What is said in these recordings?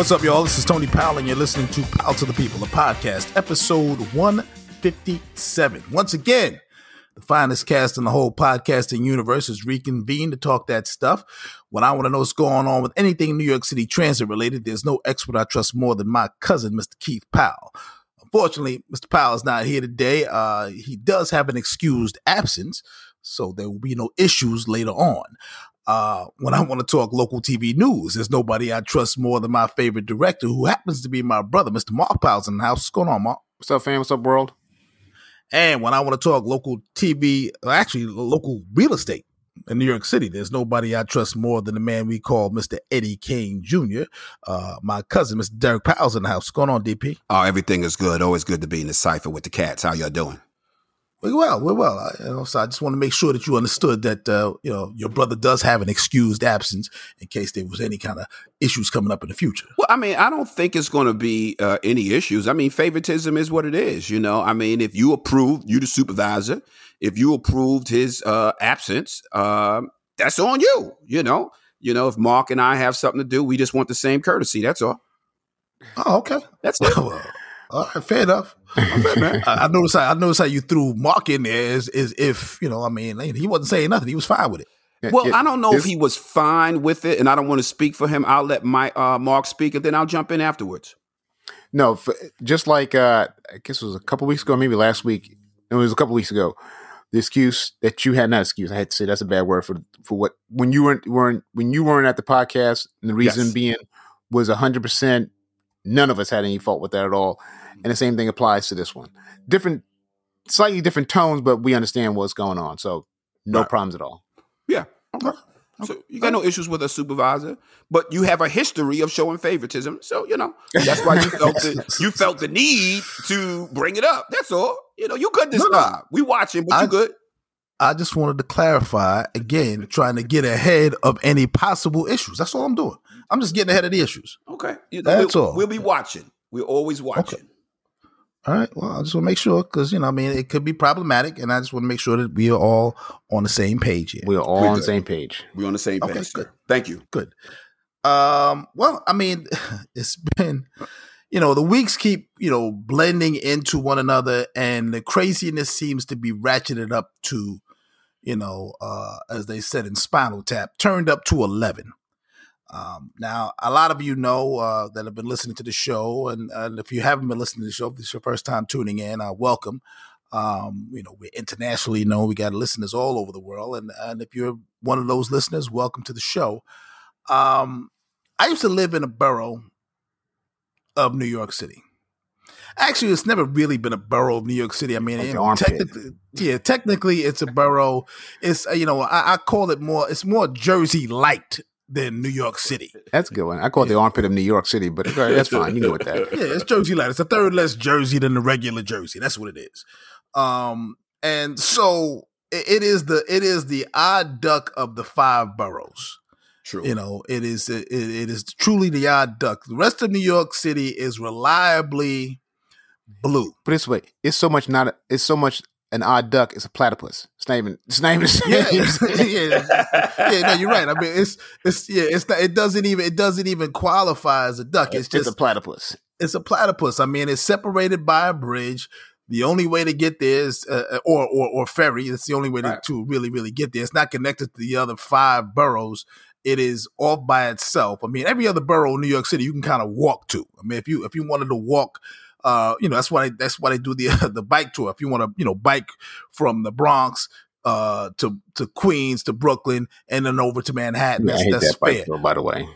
What's up, y'all? This is Tony Powell, and you're listening to Powell to the People, a podcast, episode 157. Once again, the finest cast in the whole podcasting universe is reconvened to talk that stuff. When I want to know what's going on with anything New York City transit related, there's no expert I trust more than my cousin, Mr. Keith Powell. Unfortunately, Mr. Powell is not here today. Uh, he does have an excused absence, so there will be no issues later on. Uh, when I want to talk local TV news, there's nobody I trust more than my favorite director, who happens to be my brother, Mr. Mark Powell's in the house. What's going on, Mark? What's up, fam? What's up, world? And when I want to talk local TV, actually local real estate in New York City, there's nobody I trust more than the man we call Mr. Eddie Kane Jr., uh, my cousin, Mr. Derek Powell's in the house. What's going on, DP? Oh, everything is good. Always good to be in the cipher with the cats. How y'all doing? We're well, we're well. I, you know, so I just want to make sure that you understood that uh, you know your brother does have an excused absence in case there was any kind of issues coming up in the future. Well, I mean, I don't think it's going to be uh, any issues. I mean, favoritism is what it is. You know, I mean, if you approved, you the supervisor. If you approved his uh, absence, uh, that's on you. You know, you know, if Mark and I have something to do, we just want the same courtesy. That's all. Oh, okay. That's it. All right, fair enough. I, I noticed. How, I noticed how you threw Mark in there as, as if you know. I mean, he wasn't saying nothing. He was fine with it. Well, I don't know if he was fine with it, and I don't want to speak for him. I'll let my uh, Mark speak, and then I'll jump in afterwards. No, for, just like uh, I guess it was a couple weeks ago, maybe last week. It was a couple weeks ago. The excuse that you had not excuse. I had to say that's a bad word for for what when you weren't weren't when you weren't at the podcast, and the reason Yes. being was hundred percent. None of us had any fault with that at all, and the same thing applies to this one. Different, slightly different tones, but we understand what's going on, so no Right. problems at all. Yeah. Okay. So you got no issues with a supervisor, but you have a history of showing favoritism. So you know that's why you felt the, you felt the need to bring it up. That's all. You know you good this No, time. We watching, but I- you good. I just wanted to clarify again, trying to get ahead of any possible issues. That's all I'm doing. I'm just getting ahead of the issues. Okay. That's we'll, all. We'll be watching. We're always watching. All right. Well, I just want to make sure because you know, I mean, it could be problematic, and I just want to make sure that we are all on the same page here. We're all We're on the same page. We're on the same Okay, page. sir. good. Thank you. Good. Um, well, I mean, it's been, you know, the weeks keep, you know, blending into one another and the craziness seems to be ratcheted up to, you know, uh, as they said in Spinal Tap, turned up to 11. Um, now, a lot of you know uh, that have been listening to the show, and, and if you haven't been listening to the show, if this is your first time tuning in, uh, welcome. Um, you know, we're internationally known. We got listeners all over the world, and and if you're one of those listeners, welcome to the show. Um, I used to live in a borough of New York City. Actually, it's never really been a borough of New York City. I mean, Like you know, technically, yeah, technically, it's a borough. It's uh, you know, I, I call it more. It's more Jersey light than New York City. That's a good one. I call it the armpit of New York City, but that's fine. You go with that. Yeah, it's Jersey light. It's a third less Jersey than the regular Jersey. That's what it is. Um, and so it, it is the it is the odd duck of the five boroughs. True. You know, it is it, it is truly the odd duck. The rest of New York City is reliably blue. Put it this way, it's so much not. It's so much an odd duck. It's a platypus. It's not even. It's not even. Yeah, yeah, yeah. No, you're right. I mean, it's it's yeah. It's not. It doesn't even it doesn't even qualify as a duck. It's It's just a platypus. it's a platypus. I mean, it's separated by a bridge. The only way to get there is, uh, or, or or ferry. It's the only way to, to really really get there. It's not connected to the other five boroughs. It is off by itself. I mean, every other borough in New York City you can kind of walk to. I mean, if you if you wanted to walk, uh, you know, that's why that's why they do the the bike tour. If you want to, you know, bike from the Bronx uh to to Queens to Brooklyn and then over to Manhattan, Yeah, I that's, hate that's that bike fair. tour, by the way.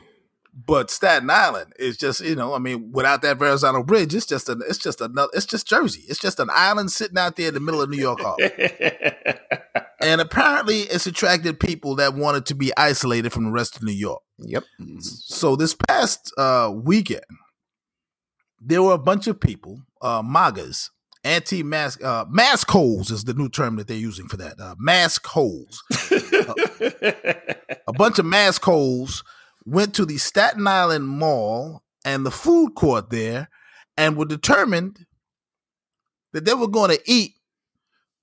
But Staten Island is just, you know, I mean, without that Verrazano Bridge, it's just an, it's just another, it's just Jersey. It's just an island sitting out there in the middle of New York Harbor. and apparently, it's attracted people that wanted to be isolated from the rest of New York. Yep. So this past uh, weekend, there were a bunch of people, uh, MAGAs, anti-mask, uh, mask holes is the new term that they're using for that. Uh, mask holes. a bunch of mask holes went to the Staten Island Mall and the food court there and were determined that they were going to eat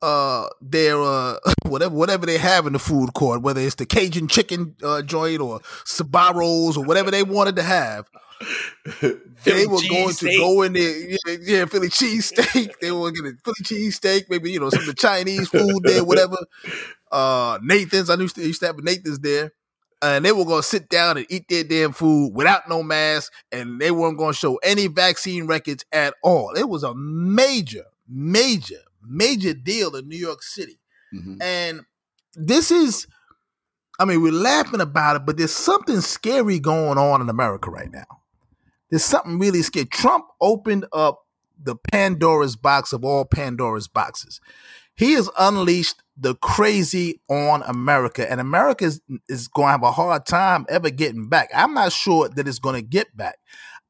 uh their uh whatever whatever they have in the food court, whether it's the Cajun chicken uh, joint or Sbarro's or whatever they wanted to have. they were going to go in there, yeah, yeah Philly cheesesteak. they were going to Philly cheesesteak, maybe you know some of the Chinese food there, whatever. Uh, Nathan's, I to, used to have Nathan's there, and they were going to sit down and eat their damn food without no mask, and they weren't going to show any vaccine records at all. It was a major, major, major deal in New York City, mm-hmm. and this is. I mean, we're laughing about it, but there's something scary going on in America right now there's something really scary. Trump opened up the Pandora's box of all Pandora's boxes. He has unleashed the crazy on America, and America is, is going to have a hard time ever getting back. I'm not sure that it's going to get back.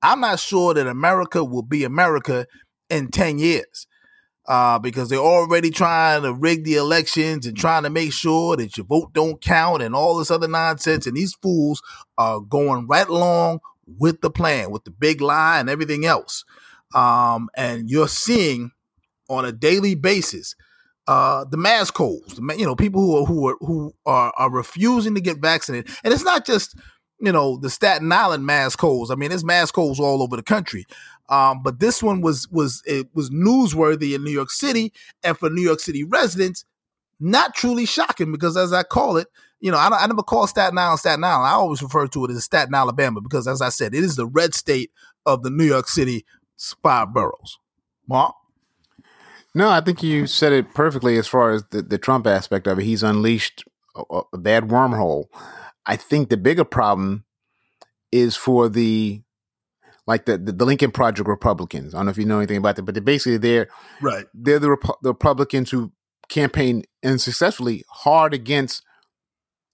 I'm not sure that America will be America in 10 years uh, because they're already trying to rig the elections and trying to make sure that your vote don't count and all this other nonsense. And these fools are going right along with the plan, with the big lie and everything else. Um, and you're seeing on a daily basis uh, the mask holes, you know, people who are who are who are, are refusing to get vaccinated, and it's not just you know the Staten Island mask holes. I mean, there's mask holes all over the country. Um, but this one was was it was newsworthy in New York City, and for New York City residents, not truly shocking because, as I call it, you know, I, I never call Staten Island Staten Island. I always refer to it as Staten, Alabama, because as I said, it is the red state of the New York City five boroughs. Mark? No, I think you said it perfectly as far as the, the Trump aspect of it. He's unleashed a, a bad wormhole. I think the bigger problem is for the like the, the, the Lincoln Project Republicans. I don't know if you know anything about that, but they're basically they're right. They're the, the Republicans who campaign unsuccessfully hard against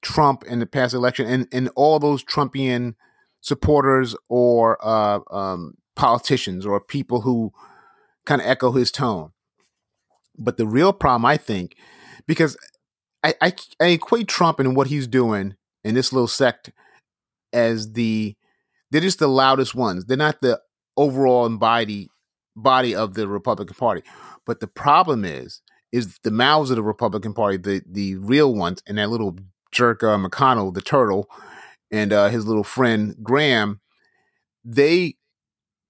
Trump in the past election, and and all those Trumpian supporters or uh, um, politicians or people who kind of echo his tone. But the real problem, I think, because I, I, I equate Trump and what he's doing in this little sect as the they're just the loudest ones. They're not the overall body body of the Republican Party. But the problem is, is the mouths of the Republican Party, the the real ones, and that little jerk uh, McConnell, the turtle, and uh, his little friend Graham, they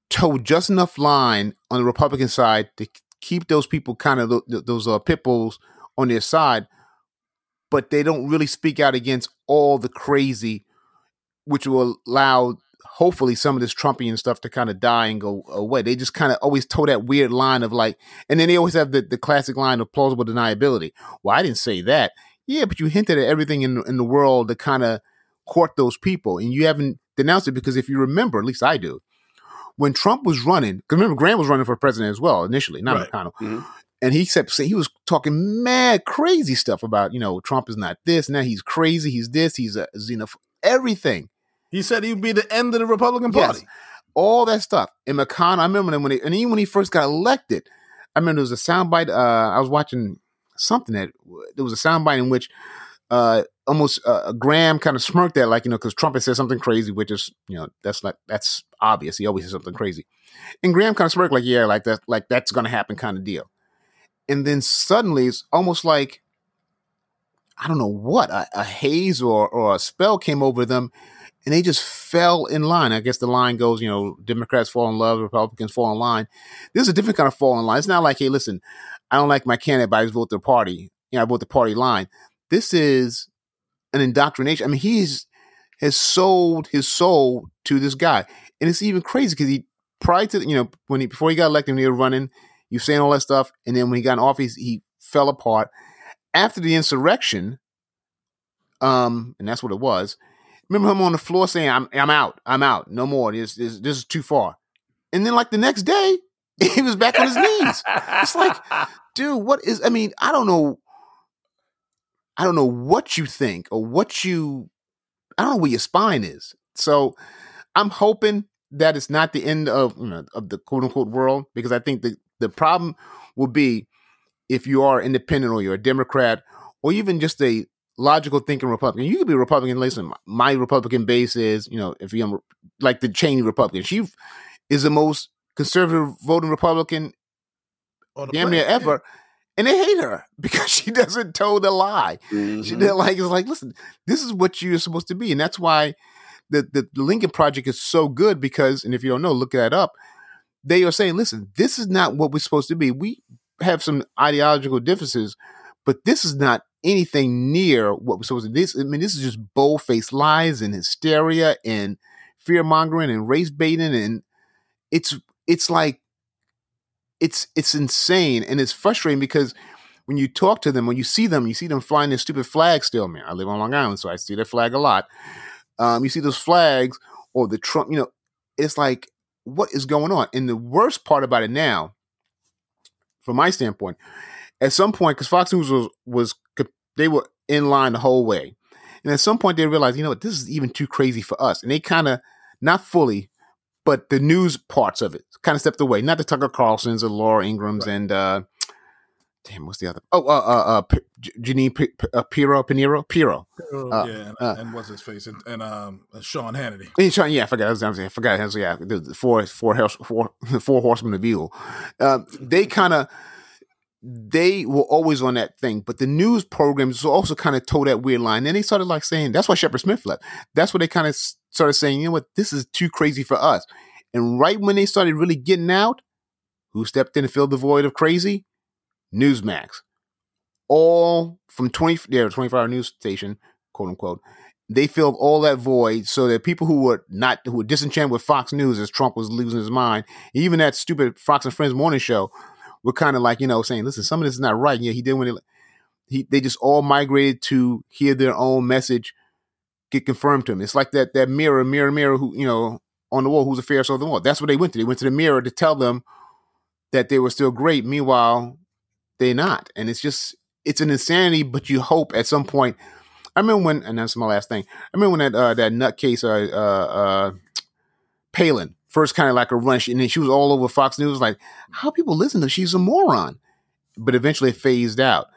told just enough line on the Republican side to keep those people kind of those uh, pit bulls on their side, but they don't really speak out against all the crazy, which will allow hopefully some of this Trumpian stuff to kind of die and go away. They just kind of always toe that weird line of like, and then they always have the, the classic line of plausible deniability. Well, I didn't say that. Yeah, but you hinted at everything in in the world to kind of court those people, and you haven't denounced it because if you remember, at least I do, when Trump was running, because remember Graham was running for president as well initially, not right. McConnell. Mm-hmm. And he kept saying he was talking mad crazy stuff about you know Trump is not this now he's crazy he's this he's a xenophobe everything. He said he'd be the end of the Republican Party. Yes. All that stuff. And McConnell, I remember when he, and even when he first got elected, I remember there was a soundbite. Uh, I was watching something that there was a soundbite in which uh, almost uh, Graham kind of smirked at, like you know, because Trump had said something crazy, which is you know that's like that's obvious. He always says something crazy, and Graham kind of smirked like, yeah, like that, like that's going to happen, kind of deal. And then suddenly, it's almost like I don't know what a, a haze or or a spell came over them, and they just fell in line. I guess the line goes, you know, Democrats fall in love, Republicans fall in line. This is a different kind of fall in line. It's not like, hey, listen, I don't like my candidate, but I just vote the party. You know, I vote the party line. This is an indoctrination. I mean, he's has sold his soul to this guy, and it's even crazy because he prior to you know when he before he got elected, when he was running, you saying all that stuff, and then when he got in office, he fell apart. After the insurrection, um, and that's what it was. Remember him on the floor saying, "I'm I'm out, I'm out, no more. This this, this is too far." And then like the next day, he was back on his knees. It's like, dude, what is? I mean, I don't know. I don't know what you think or what you. I don't know where your spine is. So, I'm hoping that it's not the end of you know, of the quote unquote world because I think the the problem will be if you are independent or you're a Democrat or even just a logical thinking Republican. You could be a Republican. Listen, my Republican base is you know if you're like the Cheney Republican, she is the most conservative voting Republican damn near ever. and they hate her because she doesn't tell the lie. Mhm. She did like it's like, listen, this is what you're supposed to be, and that's why the, the the Lincoln Project is so good because, and if you don't know, look that up. They are saying, listen, this is not what we're supposed to be. We have some ideological differences, but this is not anything near what we're supposed to. be. This, I mean, this is just bold faced lies and hysteria and fear mongering and race baiting, and it's it's like it's it's insane and it's frustrating because when you talk to them, when you see them, you see them flying their stupid flag still, man. I live on Long Island, so I see their flag a lot. Um, you see those flags or the Trump, you know, it's like, what is going on? And the worst part about it now, from my standpoint, at some point, because Fox News was, was, they were in line the whole way. And at some point, they realized, you know what, this is even too crazy for us. And they kind of, not fully, but the news parts of it kind of stepped away. Not the Tucker Carlsons or Laura Ingrahams Right. and, uh, damn, what's the other? Oh, uh, uh, uh P- Jeanine P- P- uh, Pirro, Pinero, Pirro. Uh, yeah, and, uh, and what's his face, and, and um, Sean Hannity. And Sean, yeah, I forgot. I was, I forgot. I was, yeah, the four, four, four, four horsemen of evil. Uh, they kind of, they were always on that thing, but the news programs also kind of toe that weird line. Then they started like saying, that's why Shepard Smith left. That's what they kind of started saying, you know what, this is too crazy for us. And right when they started really getting out, who stepped in and filled the void of crazy? Newsmax. All from 20, their 24 hour news station, quote unquote, they filled all that void so that people who were not who were disenchanted with Fox News as Trump was losing his mind, even that stupid Fox and Friends morning show, were kind of like you know saying, "Listen, some of this is not right." Yeah, he did when it, he they just all migrated to hear their own message get confirmed to him. It's like that that mirror, mirror, mirror, who you know on the wall, who's the fairest of them all. That's what they went to. They went to the mirror to tell them that they were still great. Meanwhile, they're not, and it's just it's an insanity. But you hope at some point. I remember when, and that's my last thing. I remember when that uh, that nutcase uh, uh, uh, Palin first kind of like a run, and then she was all over Fox News. Like, how people listen to? She's a moron. But eventually, it phased out.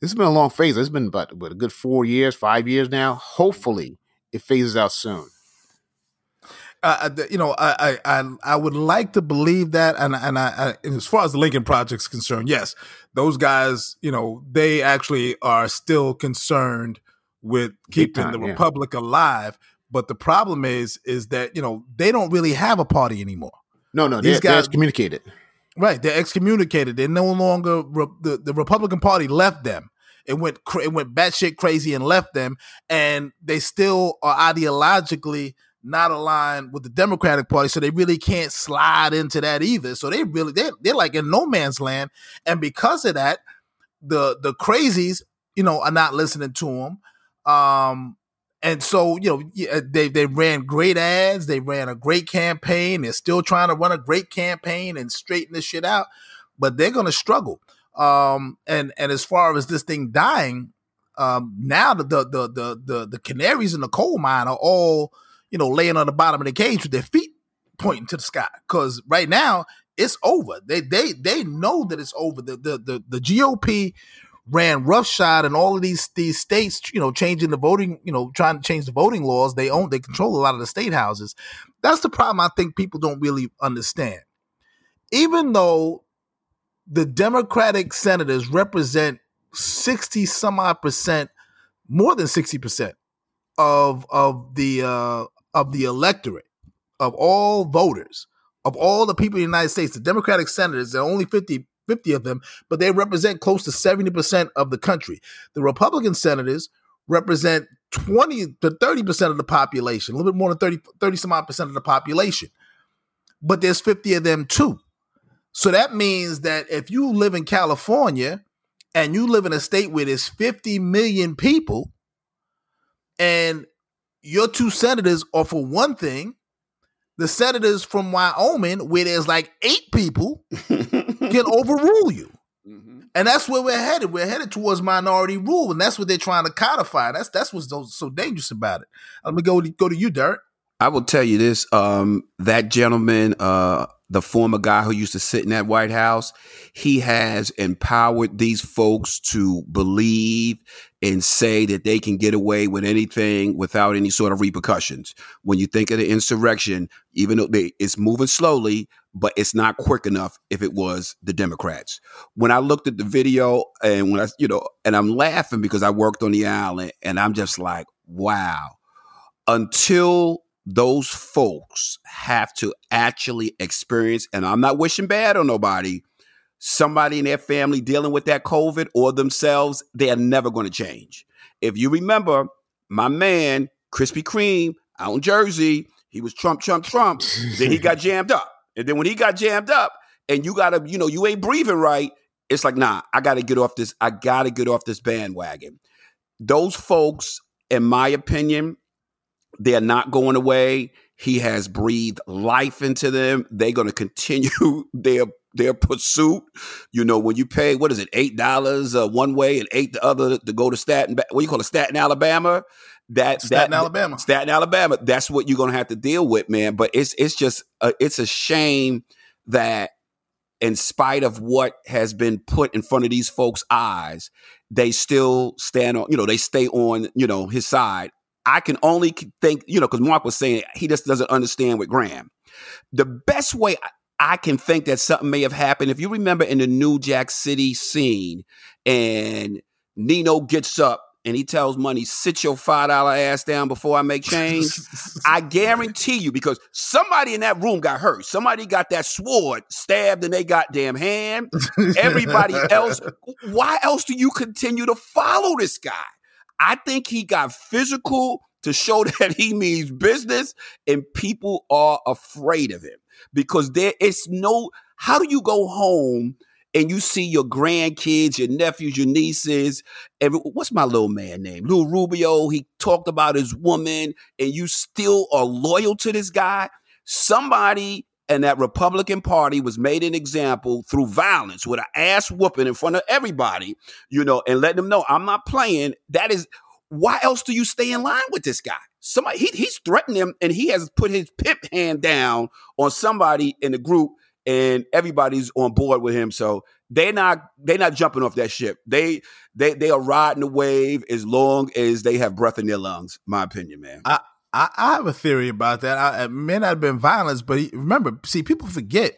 This has been a long phase. It's been about what, a good four years, five years now. Hopefully, it phases out soon. uh, you know, I, I I I would like to believe that, and and I, I as far as the Lincoln Project's concerned, yes, those guys, you know, they actually are still concerned with keeping time, the yeah. republic alive. But the problem is, is that you know they don't really have a party anymore. No, no, These guys- communicated. Right, they're excommunicated. They're no longer re- the the Republican Party left them. It went cra- it went batshit crazy and left them, and they still are ideologically not aligned with the Democratic Party, so they really can't slide into that either. So they really they they're like in no man's land, and because of that, the the crazies, you know, are not listening to them. Um, and so you know they they ran great ads, they ran a great campaign. They're still trying to run a great campaign and straighten this shit out, but they're gonna struggle. Um, and and as far as this thing dying, um, now the the the the the, canaries in the coal mine are all you know laying on the bottom of the cage with their feet pointing to the sky because right now it's over. They they they know that it's over. The the the, the GOP ran roughshod in all of these these states, you know, changing the voting, you know, trying to change the voting laws. They own they control a lot of the state houses. That's the problem I think people don't really understand. Even though the Democratic senators represent 60 some odd percent, more than 60 percent of of the uh of the electorate, of all voters, of all the people in the United States, the Democratic senators, are only 50 50 of them, but they represent close to 70% of the country. The Republican senators represent 20 to 30% of the population, a little bit more than 30, 30 some odd percent of the population. But there's 50 of them too. So that means that if you live in California and you live in a state where there's 50 million people and your two senators are for one thing, the senators from Wyoming, where there's like eight people, can overrule you. Mhm. And that's where we're headed. We're headed towards minority rule, and that's what they're trying to codify. That's that's what's so, so dangerous about it. Let me go to, go to you, Derek. I will tell you this: um, that gentleman, uh, the former guy who used to sit in that White House, he has empowered these folks to believe and say that they can get away with anything without any sort of repercussions. When you think of the insurrection, even though they, it's moving slowly, but it's not quick enough if it was the Democrats. When I looked at the video and when I, you know, and I'm laughing because I worked on the island and I'm just like, wow. Until those folks have to actually experience, and I'm not wishing bad on nobody, somebody in their family dealing with that COVID or themselves, they are never going to change. If you remember, my man, Krispy Kreme, out in Jersey, he was Trump, Trump, Trump. then he got jammed up. And then when he got jammed up, and you gotta, you know, you ain't breathing right, it's like, nah, I gotta get off this, I gotta get off this bandwagon. Those folks, in my opinion, they're not going away. He has breathed life into them. They're going to continue their their pursuit. You know, when you pay what is it, eight dollars uh, one way and eight the other to go to Staten, what do you call it, Staten, Alabama? That Staten, that, Alabama, Staten, Alabama. That's what you're going to have to deal with, man. But it's it's just a, it's a shame that in spite of what has been put in front of these folks' eyes, they still stand on, you know, they stay on, you know, his side. I can only think, you know, because Mark was saying he just doesn't understand with Graham. The best way I can think that something may have happened, if you remember in the New Jack City scene, and Nino gets up and he tells Money, sit your five dollar ass down before I make change. I guarantee you, because somebody in that room got hurt. Somebody got that sword stabbed in their goddamn hand. Everybody else, why else do you continue to follow this guy? I think he got physical to show that he means business and people are afraid of him because there is no how do you go home and you see your grandkids, your nephews, your nieces, every, what's my little man name? Lou Rubio, he talked about his woman and you still are loyal to this guy. Somebody and that Republican Party was made an example through violence with an ass whooping in front of everybody, you know, and let them know I'm not playing. That is why else do you stay in line with this guy? Somebody he, he's threatened him and he has put his pimp hand down on somebody in the group and everybody's on board with him. So they're not they're not jumping off that ship. They they they are riding the wave as long as they have breath in their lungs. My opinion, man. I, I, I have a theory about that. I, it may not have been violence, but he, remember, see, people forget,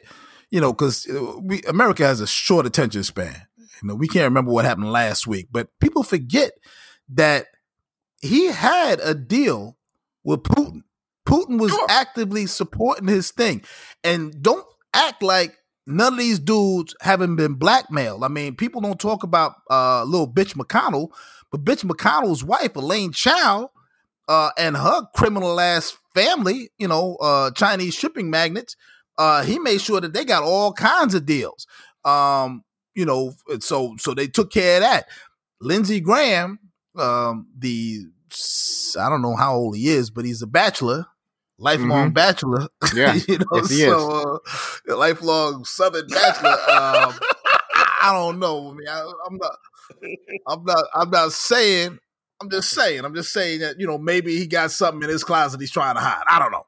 you know, because uh, we America has a short attention span. You know, we can't remember what happened last week, but people forget that he had a deal with Putin. Putin was actively supporting his thing, and don't act like none of these dudes haven't been blackmailed. I mean, people don't talk about uh, little bitch McConnell, but bitch McConnell's wife, Elaine Chao uh, and her criminal ass family, you know, uh, Chinese shipping magnates, uh, he made sure that they got all kinds of deals. Um, you know, so so they took care of that. Lindsey Graham, um, the I don't know how old he is, but he's a bachelor, lifelong mm-hmm. bachelor. Yeah, you know, yes, so uh, lifelong Southern bachelor. um, I don't know. I mean, I, I'm not. I'm not. I'm not saying I'm just saying. I'm just saying that you know maybe he got something in his closet he's trying to hide. I don't know.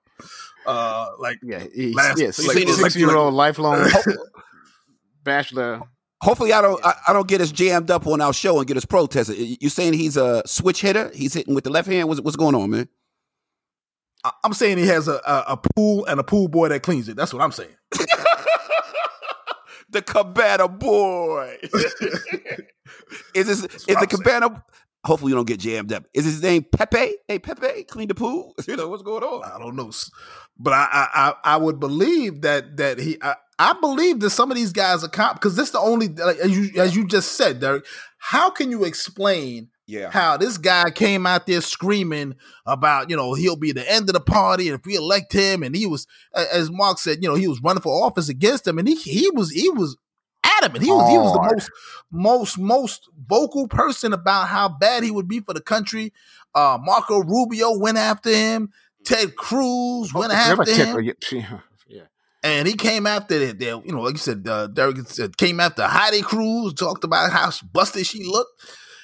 Uh, like yeah, he's, last, yeah, six, like, six year old lifelong bachelor. Hopefully, I don't I, I, don't get us jammed up on our show and get us protested. You saying he's a switch hitter? He's hitting with the left hand. What's what's going on, man? I'm saying he has a, a, a pool and a pool boy that cleans it. That's what I'm saying. the cabana boy. is this is the cabana hopefully you don't get jammed up. Is his name Pepe? Hey Pepe, clean the pool. You know what's going on? I don't know, but I I I would believe that that he I, I believe that some of these guys are comp because this is the only like, as you as you just said, Derek. How can you explain? Yeah. How this guy came out there screaming about, you know, he'll be the end of the party and if we elect him and he was as Mark said, you know, he was running for office against him and he he was he was adamant. He was Hard. he was the most most most vocal person about how bad he would be for the country. Uh, Marco Rubio went after him. Ted Cruz went oh, after him. Yeah. And he came after it. You know, like you said, uh, Derek said, came after Heidi Cruz, talked about how busted she looked.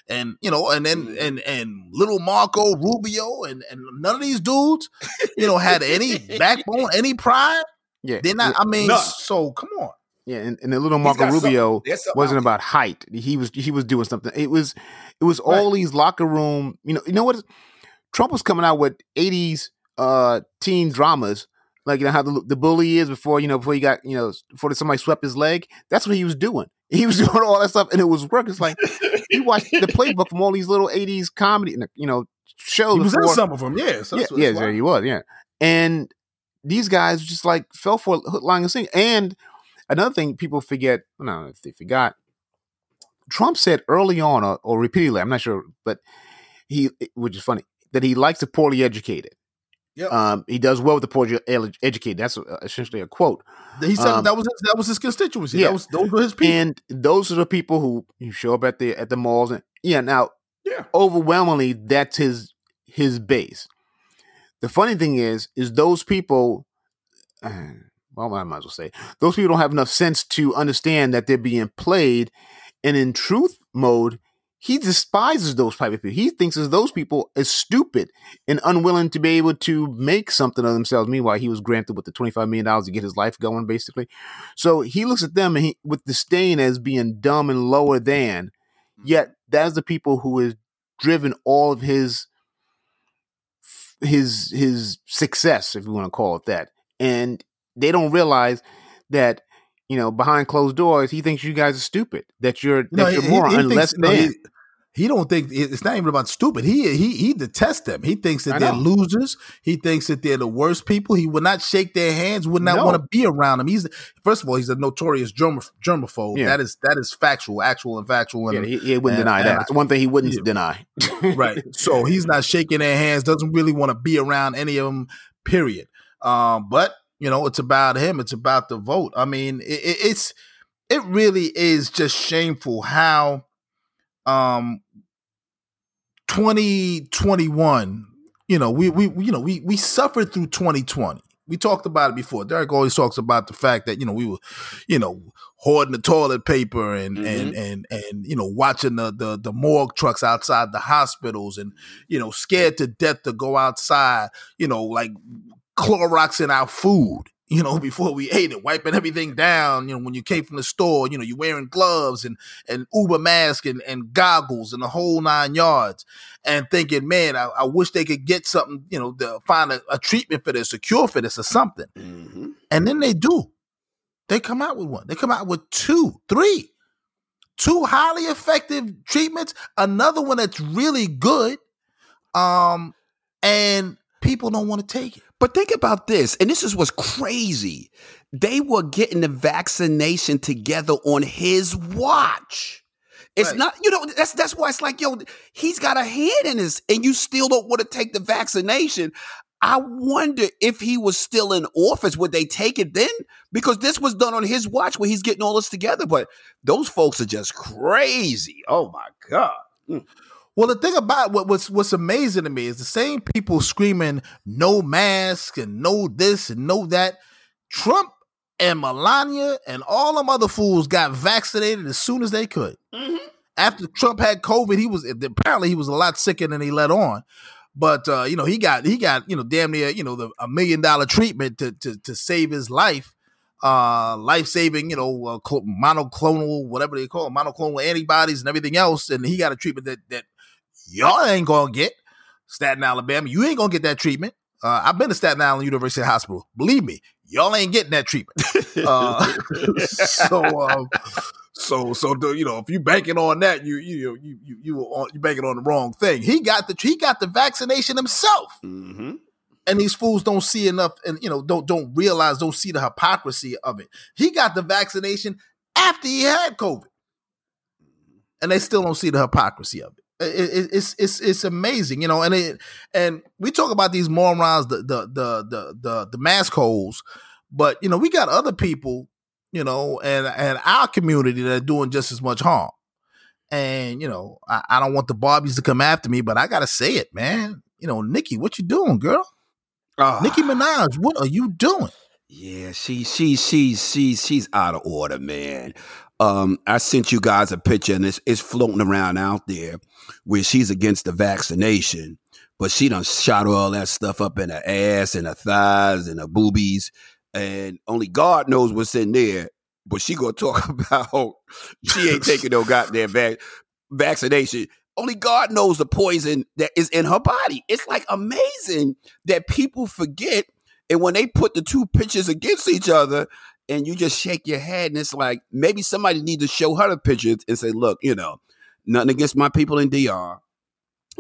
and you know, and then Mhm. and and little Marco Rubio and and none of these dudes, you know, had any backbone, any pride. Yeah, They're not. Yeah, I mean, None. so come on. Yeah and, and the little Marco Rubio wasn't about height. He was he was doing something. It was it was Right. all these locker room. You know you know what? Trump was coming out with '80s uh teen dramas. Like you know how the, the bully is before you know before he got you know before somebody swept his leg. That's what he was doing. He was doing all that stuff, and it was working. It's like he watched the playbook from all these little '80s comedy, you know, shows. He was in some of them, yeah. So yeah, yeah, he was, yeah. And these guys just like fell for it, hook, line, and sinker. And another thing people forget, I don't know if they forgot, Trump said early on, or, or repeatedly, I'm not sure, but he, which is funny, that he likes the poorly educated. Yep. Um, he does well with the poorly educated. That's uh, essentially a quote. He said Um, that was his, that was his constituency. yeah. That was those were his people. And those are the people who you show up at the at the malls and yeah. Now, Yeah. overwhelmingly, that's his his base. The funny thing is, is those people. uh, Well, I might as well say those people don't have enough sense to understand that they're being played, and in truth mode, he despises those type of people. He thinks as those people is stupid and unwilling to be able to make something of themselves. Meanwhile, he was granted with the twenty five million dollars to get his life going, basically. So he looks at them and he, with disdain as being dumb and lower than. Mm-hmm. Yet that's the people who has driven all of his his his success, if you want to call it that. And they don't realize that you know behind closed doors, he thinks you guys are stupid. That you're No, that he- you're moron, he- unless thinks- no, he, he don't think it's not even about stupid. He he he detests them. He thinks that they're losers. He thinks that they're the worst people. He would not shake their hands. Would not No. want to be around them. He's first of all, he's a notorious germ, germaphobe. Yeah. That is that is factual, actual, and factual. yeah, And, he, he wouldn't and- deny and that. I- That's one thing he wouldn't Yeah. deny. right. So he's not shaking their hands. Doesn't really want to be around any of them. Period. Um, but you know, it's about him. It's about the vote. I mean, it, it, it's it really is just shameful how um 2021 you know we we you know we we suffered through 2020 we talked about it before derek always talks about the fact that you know we were you know hoarding the toilet paper and and and and you know watching the, the the morgue trucks outside the hospitals and you know scared to death to go outside you know like Clorox in our food, you know, before we ate it, wiping everything down. You know, when you came from the store, you know, you're wearing gloves and and Uber mask and, and goggles and the whole nine yards, and thinking, man, I, I wish they could get something, you know, to find a, a treatment for this, a cure for this, or something. Mhm. And then they do. They come out with one. They come out with two, three, two highly effective treatments. Another one that's really good. Um, and people don't want to take it. But think about this, and this is what's crazy. They were getting the vaccination together on his watch. It's Right. not, you know, that's that's why it's like, yo, he's got a hand in this, and you still don't want to take the vaccination. I wonder if he was still in office, would they take it then? Because this was done on his watch where he's getting all this together. But those folks are just crazy. Oh my God. Mm. Well, the thing about what, what's what's amazing to me is the same people screaming no mask and no this and no that. Trump and Melania and all them other fools got vaccinated as soon as they could. After Trump had COVID, he was apparently he was a lot sicker than he let on. But uh, you know, he got he got you know damn near you know the, a million dollar treatment to to to save his life, uh, life saving you know uh, monoclonal whatever they call it, monoclonal antibodies and everything else, and he got a treatment that that y'all ain't gonna get. Staten Alabama, you ain't gonna get that treatment. Uh, I've been to Staten Island University Hospital. Believe me, y'all ain't getting that treatment. Uh, so, um, so, so, the, you know, if you banking on that, you, you, you, you, you, on, you banking on the wrong thing. He got the, he got the vaccination himself, hmm and these fools don't see enough, and you know, don't don't realize, don't see the hypocrisy of it. He got the vaccination after he had COVID, and they still don't see the hypocrisy of it. It- it- it's it's it's amazing, you know, and it and we talk about these morons, the the the the the, the mask holes, but you know, we got other people, you know, and and our community that are doing just as much harm. And you know, I, I don't want the Barbies to come after me, but I gotta say it, man. You know, Nicki, what you doing, girl? Ah. Nicki Minaj, what are you doing? Yeah, she she she she she's out of order, man. Um, I sent you guys a picture, and it's it's floating around out there where she's against the vaccination, but she done shot all that stuff up in her ass and her thighs and her boobies, and only God knows what's in there. But she gonna talk about she ain't taking no goddamn vac- vaccination. Only God knows the poison that is in her body. It's like amazing that people forget. And when they put the two pictures against each other, and you just shake your head, and it's like maybe somebody need to show her the pictures and say, "Look, you know, nothing against my people in DR.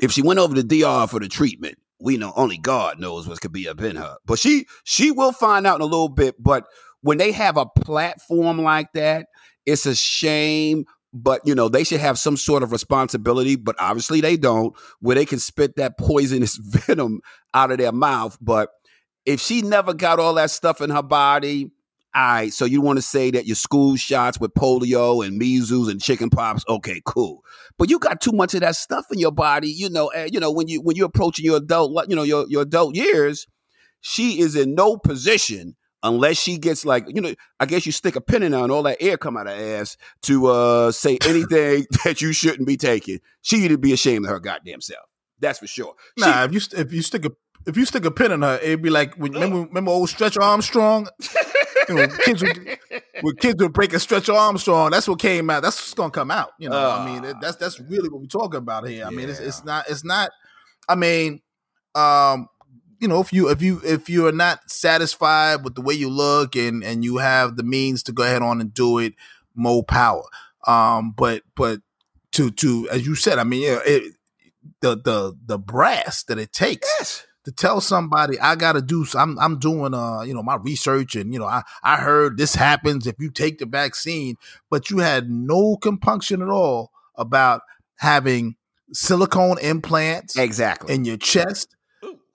If she went over to DR for the treatment, we know only God knows what could be up in her. But she she will find out in a little bit. But when they have a platform like that, it's a shame but you know they should have some sort of responsibility but obviously they don't where they can spit that poisonous venom out of their mouth but if she never got all that stuff in her body all right so you want to say that your school shots with polio and measles and chicken pox okay cool. But you got too much of that stuff in your body you know you know when you when you're approaching your adult you know your, your adult years she is in no position unless she gets like you know i guess you stick a pin in her and all that air come out of her ass to uh say anything that you shouldn't be taking. She need to be ashamed of her goddamn self that's for sure. She, Nah, if you if you stick a if you stick a pin in her, it'd be like when, remember remember old Stretch Armstrong. You know, kids would, when kids would break a Stretch Armstrong, that's what came out. That's what's gonna come out. You know, I mean, it, that's that's really what we're talking about here. I mean, it's it's not it's not. I mean, um, you know, if you if you if you are not satisfied with the way you look and and you have the means to go ahead on and do it, more power. Um, but but to to as you said, I mean, yeah, it, the the the brass that it takes yes to tell somebody I got to do. I'm I'm doing uh you know my research and you know I I heard this happens if you take the vaccine, but you had no compunction at all about having silicone implants exactly in your chest.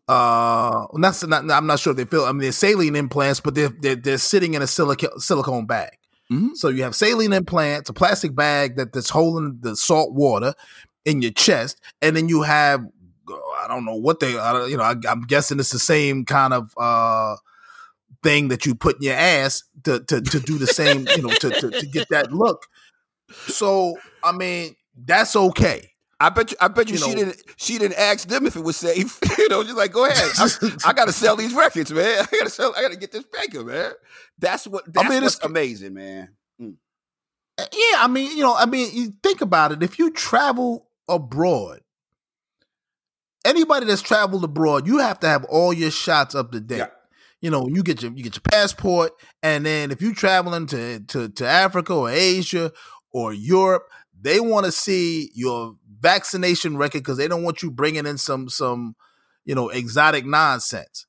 Uh, not, not I'm not sure if they feel. I mean, they're saline implants, but they're they're, they're sitting in a silica, silicone bag. Mhm. So you have saline implants, a plastic bag that, that's holding the salt water in your chest, and then you have I don't know what they, I you know, I, I'm guessing it's the same kind of uh thing that you put in your ass to to, to do the same, you know, to, to to get that look. So I mean, that's okay. I bet you. I bet you, You she know- didn't. She didn't ask them if it was safe. you know, just like go ahead. I, I got to sell these records, man. I got to sell. I got to get this paper, man. That's what. That's mean, what's it's- amazing, man. Yeah, I mean, you know, I mean, you think about it. If you travel abroad, anybody that's traveled abroad, you have to have all your shots up to date. Yeah. You know, you get your you get your passport, and then if you're traveling to to to Africa or Asia or Europe, they want to see your vaccination record because they don't want you bringing in some some you know exotic nonsense.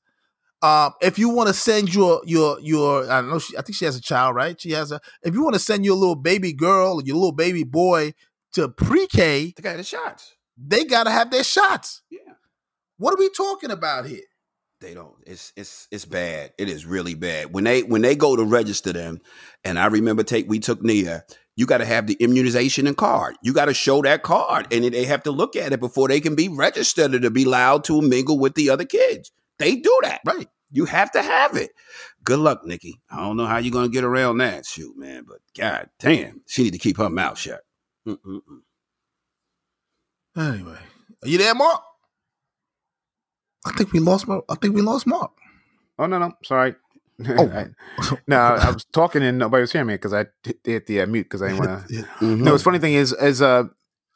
Um, if you want to send your your your, I don't know, she, I think she has a child, right? She has a. If you want to send your little baby girl or your little baby boy to pre-K, They got the shots. They gotta have their shots. Yeah. What are we talking about here? They don't. It's it's it's bad. It is really bad. When they when they go to register them, and I remember take we took Nia. You got to have the immunization and card. You got to show that card, and they have to look at it before they can be registered or to be allowed to mingle with the other kids. They do that. Right. You have to have it. Good luck, Nicki. I don't know how you're gonna get around that. Shoot, man. But god damn, she need to keep her mouth shut. Mm-mm-mm. Anyway, are you there, Mark? I think we lost Mark. I think we lost Mark. Oh no, no, sorry. Oh. I- no, I was talking and nobody was hearing me because I hit hit the uh, mute because I didn't want to. Mhm. No, it's funny thing is, is uh,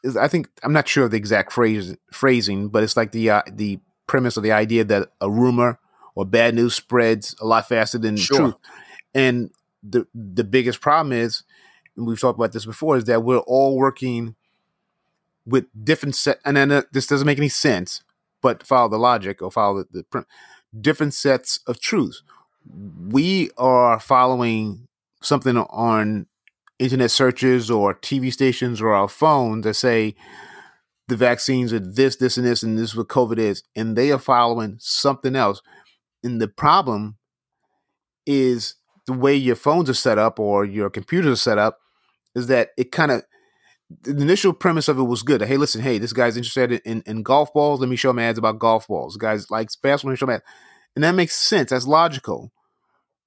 is I think I'm not sure of the exact phrase phrasing, but it's like the uh, the premise or the idea that a rumor or bad news spreads a lot faster than Sure. truth. And the the biggest problem is, and we've talked about this before, is that we're all working with different set. And then uh, this doesn't make any sense, but follow the logic or follow the, the different sets of truths. We are following something on internet searches or TV stations or our phones that say the vaccines are this, this, and this, and this is what COVID is, and they are following something else. And the problem is the way your phones are set up or your computers are set up is that it kind of the initial premise of it was good. Hey, listen, hey, this guy's interested in, in golf balls. Let me show him ads about golf balls. Guy's likes basketball. Let me show him ads. And that makes sense. That's logical.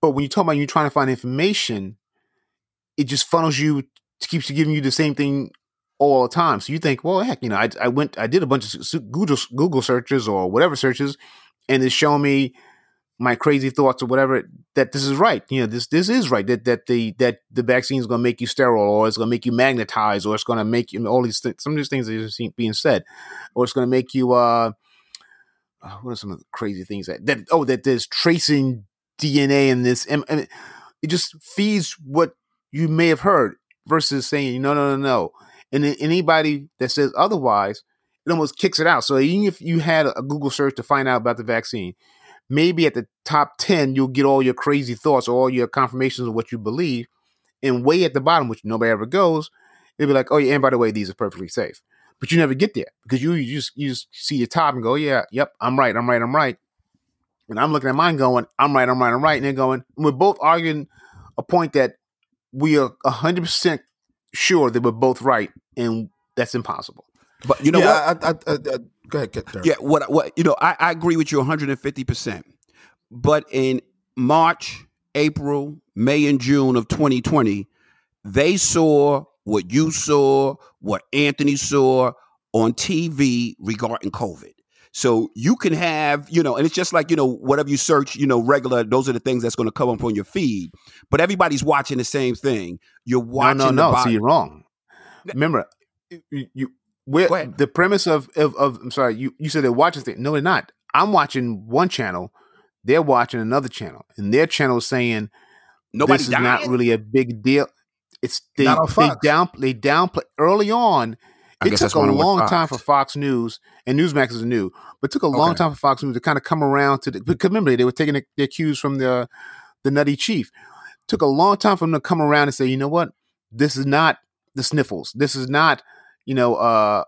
But when you talk about you trying to find information, it just funnels you keeps giving you the same thing all the time. So you think, well, heck, you know, I, I went, I did a bunch of Google Google searches or whatever searches, and it's showing me my crazy thoughts or whatever that this is right. You know, this this is right. That that the that the vaccine is going to make you sterile, or it's going to make you magnetized, or it's going to make you all these th- some of these things that are being said, or it's going to make you. uh What are some of the crazy things that that oh that there's tracing DNA in this, and, and it just feeds what you may have heard versus saying no no no no, and anybody that says otherwise, it almost kicks it out. So even if you had a Google search to find out about the vaccine maybe at the top 10, you'll get all your crazy thoughts or all your confirmations of what you believe. And way at the bottom, which nobody ever goes, it'll be like, oh, yeah, and by the way, these are perfectly safe. But you never get there because you, you just you just see your top and go, yeah, yep, I'm right, I'm right, I'm right. And I'm looking at mine going, I'm right, I'm right, I'm right. And they're going, we're both arguing a point that we are 100% sure that we're both right. And that's impossible. But you know yeah, what? I, I, I, go ahead, Derek. Yeah, what what you know, I, I agree with you 150. percent But in March, April, May, and June of 2020, they saw what you saw, what Anthony saw on TV regarding COVID. So you can have, you know, and it's just like, you know, whatever you search, you know, regular, those are the things that's going to come up on your feed. But everybody's watching the same thing. You're watching. No, no, no. So you're wrong. Remember, you, you where the premise of, of, of I'm sorry, you, you said they're watching things. No, they're not. I'm watching one channel, they're watching another channel, and their channel is saying Nobody this is dying? not really a big deal. It's they they down they downplay early on. I it took a long time for Fox News and Newsmax is new, but it took a okay. long time for Fox News to kind of come around to the, because remember they were taking their cues from the the Nutty Chief. It took a long time for them to come around and say, you know what, this is not the sniffles. This is not you know, uh,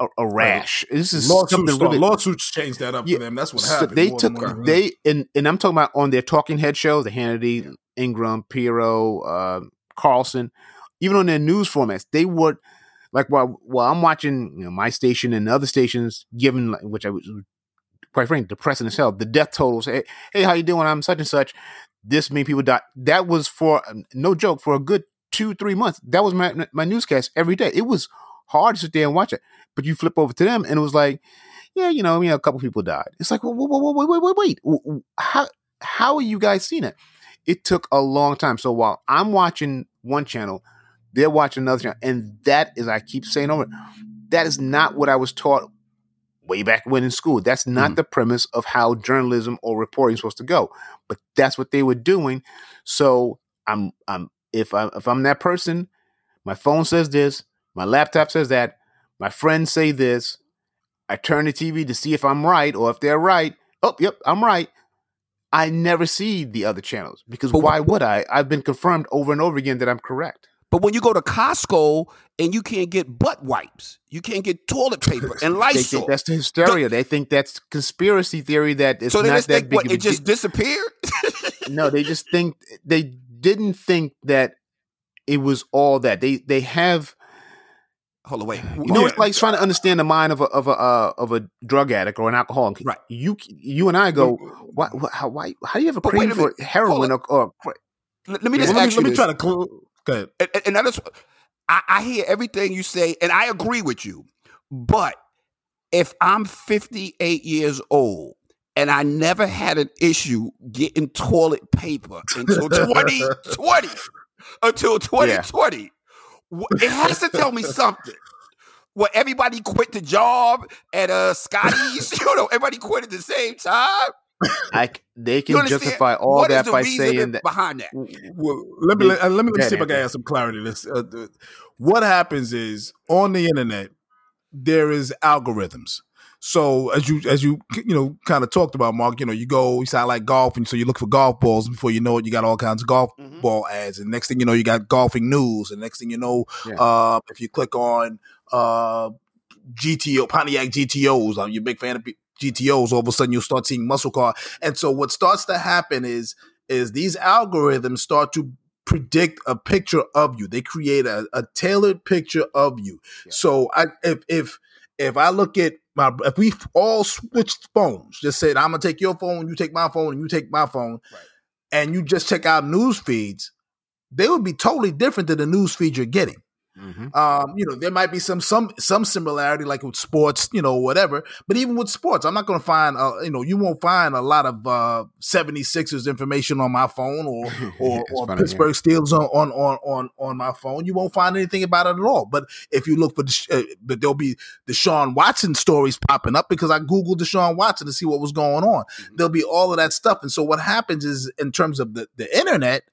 a, a rash. Right. This is lawsuits, something really, lawsuits changed that up yeah, for them. That's what so happened. They took they and and I'm talking about on their talking head shows, the Hannity, Ingraham, Pirro, uh, Carlson, even on their news formats, they would like while while I'm watching you know, my station and other stations, given which I was quite frankly depressing as hell. The death totals. Hey, hey, how you doing? I'm such and such. This many people died. That was for no joke for a good two three months. That was my my newscast every day. It was hard to sit there and watch it. But you flip over to them and it was like, yeah, you know, you know, a couple people died. It's like, wait, wait, wait, wait, wait. How how are you guys seeing it? It took a long time. So while I'm watching one channel, they're watching another channel, and that is, I keep saying over, that is not what I was taught way back when in school. That's not mm. the premise of how journalism or reporting is supposed to go. But that's what they were doing. So I'm, I'm, if I'm if I'm that person, my phone says this, my laptop says that. My friends say this. I turn the TV to see if I'm right or if they're right. Oh, yep, I'm right. I never see the other channels because but why would I? I've been confirmed over and over again that I'm correct. But when you go to Costco and you can't get butt wipes, you can't get toilet paper and Lysol. they think that's the hysteria. They think that's conspiracy theory that it's so not that think, big. What, it just disappeared. no, they just think they didn't think that it was all that. They they have hold on, wait. You know, it's like trying to understand the mind of a of a uh, of a drug addict or an alcoholic. Right. You you and I go. Why? How? Why? How do you have a craving for heroin or, or, Let, let me just let me, let me try to. Cl- go ahead. And, and that is, I, I hear everything you say, and I agree with you. But if I'm 58 years old and I never had an issue getting toilet paper until 2020, until 2020. Yeah it has to tell me something. Well, everybody quit the job at uh Scotty's. you know, everybody quit at the same time. I, they can justify all what that by saying that behind that. Well, let me let, uh, let me, let me see if I can add some clarity. This uh, what happens is on the internet there is algorithms. So as you as you you know kind of talked about, Mark, you know, you go, you sound like golf, and so you look for golf balls. Before you know it, you got all kinds of golf mm-hmm. ball ads, and next thing you know, you got golfing news, and next thing you know, yeah. uh, if you click on uh, GTO Pontiac GTOs, I'm you big fan of GTOs. All of a sudden, you'll start seeing muscle car, and so what starts to happen is is these algorithms start to predict a picture of you. They create a, a tailored picture of you. Yeah. So I if if if I look at my if we all switched phones, just said I'm gonna take your phone, you take my phone, and you take my phone, right. and you just check out news feeds, they would be totally different than the news feed you're getting. Mm-hmm. Um, you know, there might be some some some similarity, like with sports, you know, whatever. But even with sports, I'm not going to find, uh, you know, you won't find a lot of uh, 76ers information on my phone or or, or funny, Pittsburgh yeah. Steelers on, on on on on my phone. You won't find anything about it at all. But if you look for, the, uh, but there'll be Deshaun Watson stories popping up because I googled Deshaun Watson to see what was going on. Mm-hmm. There'll be all of that stuff, and so what happens is, in terms of the the internet,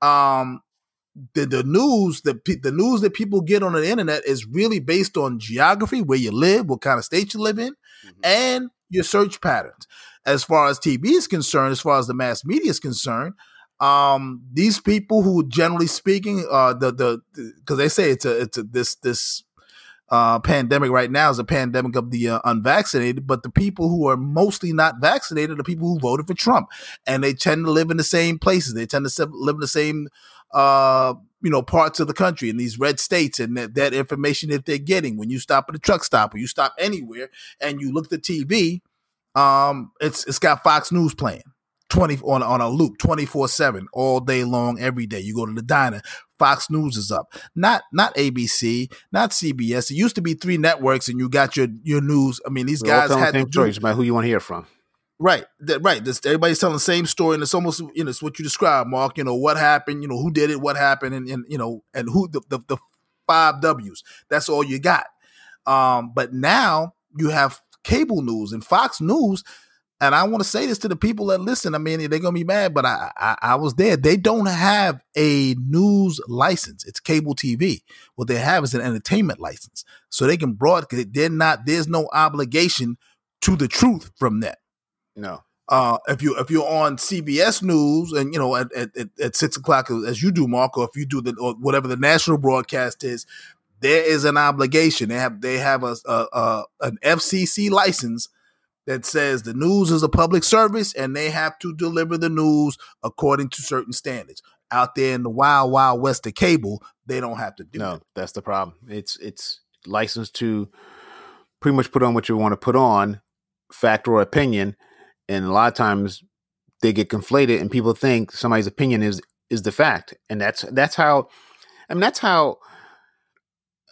um the, the news the the news that people get on the internet is really based on geography, where you live, what kind of state you live in, mm-hmm. and your search patterns. As far as TV is concerned, as far as the mass media is concerned, um, these people who, generally speaking, uh, the the because they say it's a it's a this this uh, pandemic right now is a pandemic of the uh, unvaccinated, but the people who are mostly not vaccinated are people who voted for Trump, and they tend to live in the same places. They tend to live in the same uh, you know, parts of the country in these red states and that, that information that they're getting when you stop at a truck stop or you stop anywhere and you look at the TV, um, it's it's got Fox News playing. 20 on, on a loop 24 7 all day long every day you go to the diner fox news is up not not abc not cbs it used to be three networks and you got your your news i mean these We're guys had to do, choice about who you want to hear from Right, that, right. This, everybody's telling the same story, and it's almost you know it's what you described, Mark. You know what happened, you know who did it, what happened, and, and you know and who the, the, the five W's. That's all you got. Um, but now you have cable news and Fox News, and I want to say this to the people that listen. I mean, they're gonna be mad, but I, I I was there. They don't have a news license. It's cable TV. What they have is an entertainment license, so they can broadcast. They're not. There's no obligation to the truth from that. No. Uh, if you if you're on CBS News and you know at, at, at six o'clock as you do, Mark, or if you do the or whatever the national broadcast is, there is an obligation. They have they have a, a, a an FCC license that says the news is a public service and they have to deliver the news according to certain standards. Out there in the wild wild west of cable, they don't have to do. No, that's the problem. It's it's licensed to pretty much put on what you want to put on, fact or opinion and a lot of times they get conflated and people think somebody's opinion is is the fact and that's that's how i mean that's how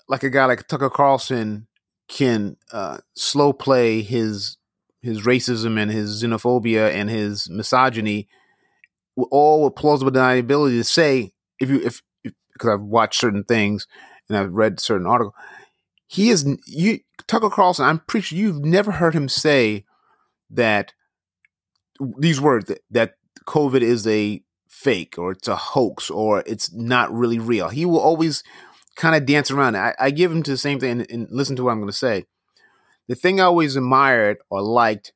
like a guy like tucker carlson can uh, slow play his his racism and his xenophobia and his misogyny all with plausible deniability to say if you if because i've watched certain things and i've read certain articles he is you tucker carlson i'm pretty sure you've never heard him say that these words that, that COVID is a fake or it's a hoax or it's not really real. He will always kind of dance around. I, I give him to the same thing and, and listen to what I'm going to say. The thing I always admired or liked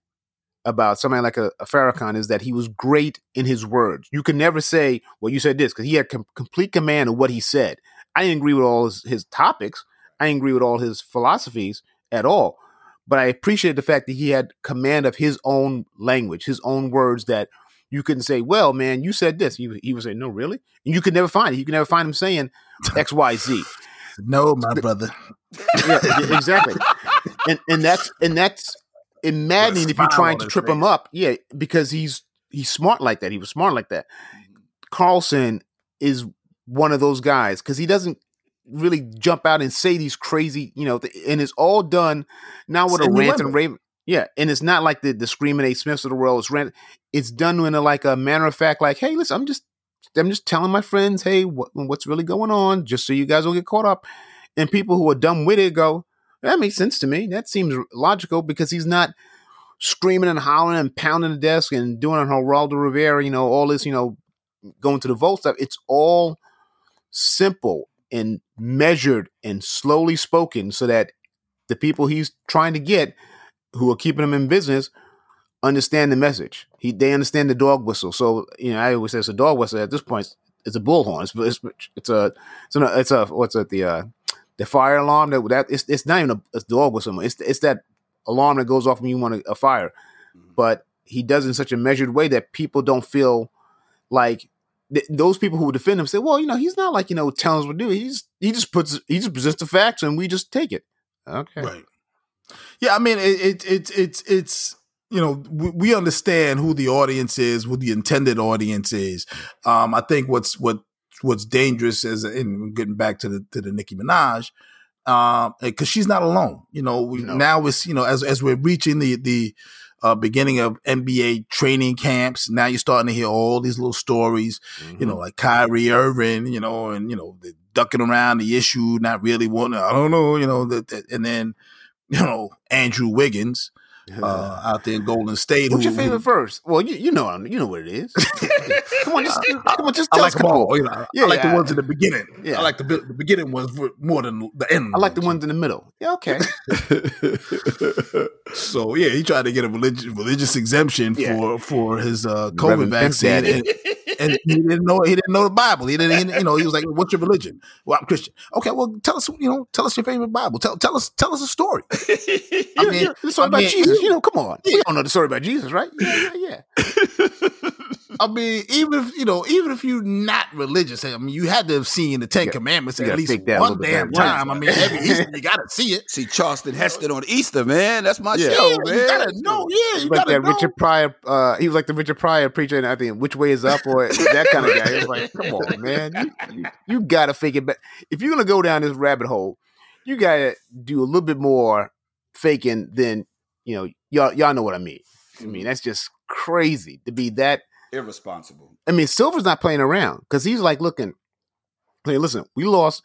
about somebody like a, a Farrakhan is that he was great in his words. You can never say, well, you said this because he had com- complete command of what he said. I didn't agree with all his, his topics. I didn't agree with all his philosophies at all but I appreciate the fact that he had command of his own language, his own words that you couldn't say, well, man, you said this. He, he would say, no, really? And you could never find it. You could never find him saying X, Y, Z. No, my brother. yeah, exactly. And and that's and that's maddening if you're trying to trip face. him up. Yeah, because he's he's smart like that. He was smart like that. Carlson is one of those guys because he doesn't really jump out and say these crazy, you know, and it's all done now with a rant and rave. Yeah, and it's not like the the screaming A Smiths of the world. It's rant. It's done in a like a matter of fact, like, hey, listen, I'm just I'm just telling my friends, hey, what, what's really going on, just so you guys don't get caught up. And people who are dumb with it go, that makes sense to me. That seems logical because he's not screaming and hollering and pounding the desk and doing a Geraldo Rivera, you know, all this, you know, going to the vote stuff. It's all simple and measured and slowly spoken so that the people he's trying to get who are keeping him in business understand the message. He they understand the dog whistle. So you know, I always say it's a dog whistle. At this point, it's a bullhorn. It's, it's, it's a it's a it's a what's it the uh, the fire alarm that that it's it's not even a, a dog whistle. It's it's that alarm that goes off when you want a, a fire. Mm-hmm. But he does in such a measured way that people don't feel like th- those people who defend him say, well, you know, he's not like you know telling us what to do. He's he just puts he just presents the facts and we just take it. Okay, right. Yeah, I mean, it, it, it it's it's you know we, we, understand who the audience is, who the intended audience is. Um, I think what's what what's dangerous as in getting back to the to the Nicki Minaj, um, because she's not alone. You know, we, No. now it's you know as as we're reaching the the uh, beginning of NBA training camps, now you're starting to hear all these little stories. You know, like Kyrie Irving, you know, and you know the ducking around the issue, not really wanting. I don't know, you know, that, that and then you know Andrew Wiggins uh, out there in Golden State. What's who- your who- favorite verse? Well, you you know you know what it is. come on, just come on, just I tell like us. them all. You know, Yeah, I like yeah. the ones in the beginning. Yeah. I like the the beginning ones more than the end. I like the ones. ones in the middle. Yeah, okay. So yeah, he tried to get a religious religious exemption Yeah. for for his uh, COVID Reverend vaccine, and, and he didn't know he didn't know the Bible. He didn't, he, you know, he was like, "What's your religion?" Well, I'm Christian. Okay, well, tell us, you know, tell us your favorite Bible. Tell tell us tell us a story. I mean- the story I about mean- Jesus. You know, come on. We don't know the story about Jesus, right? Yeah, yeah, yeah. I mean, even if you know, even if you're not religious, I mean, you had to have seen the Ten Yeah, Commandments at least take that a one damn back. time. I mean, every Easter you gotta see it. See Charlton Heston on Easter, man. That's my Yeah. show, Yeah, man. you gotta know. Yeah, you like gotta that know. Richard Pryor. Uh, he was like the Richard Pryor preacher, and I think which way is up or that kind of guy. It was like, come on, man, you, you, you gotta figure. But if you're gonna go down this rabbit hole, you gotta do a little bit more faking than you know. Y'all, y'all know what I mean. I mean, that's just crazy to be that. Irresponsible. I mean, Silver's not playing around because he's like looking. Hey, listen, we lost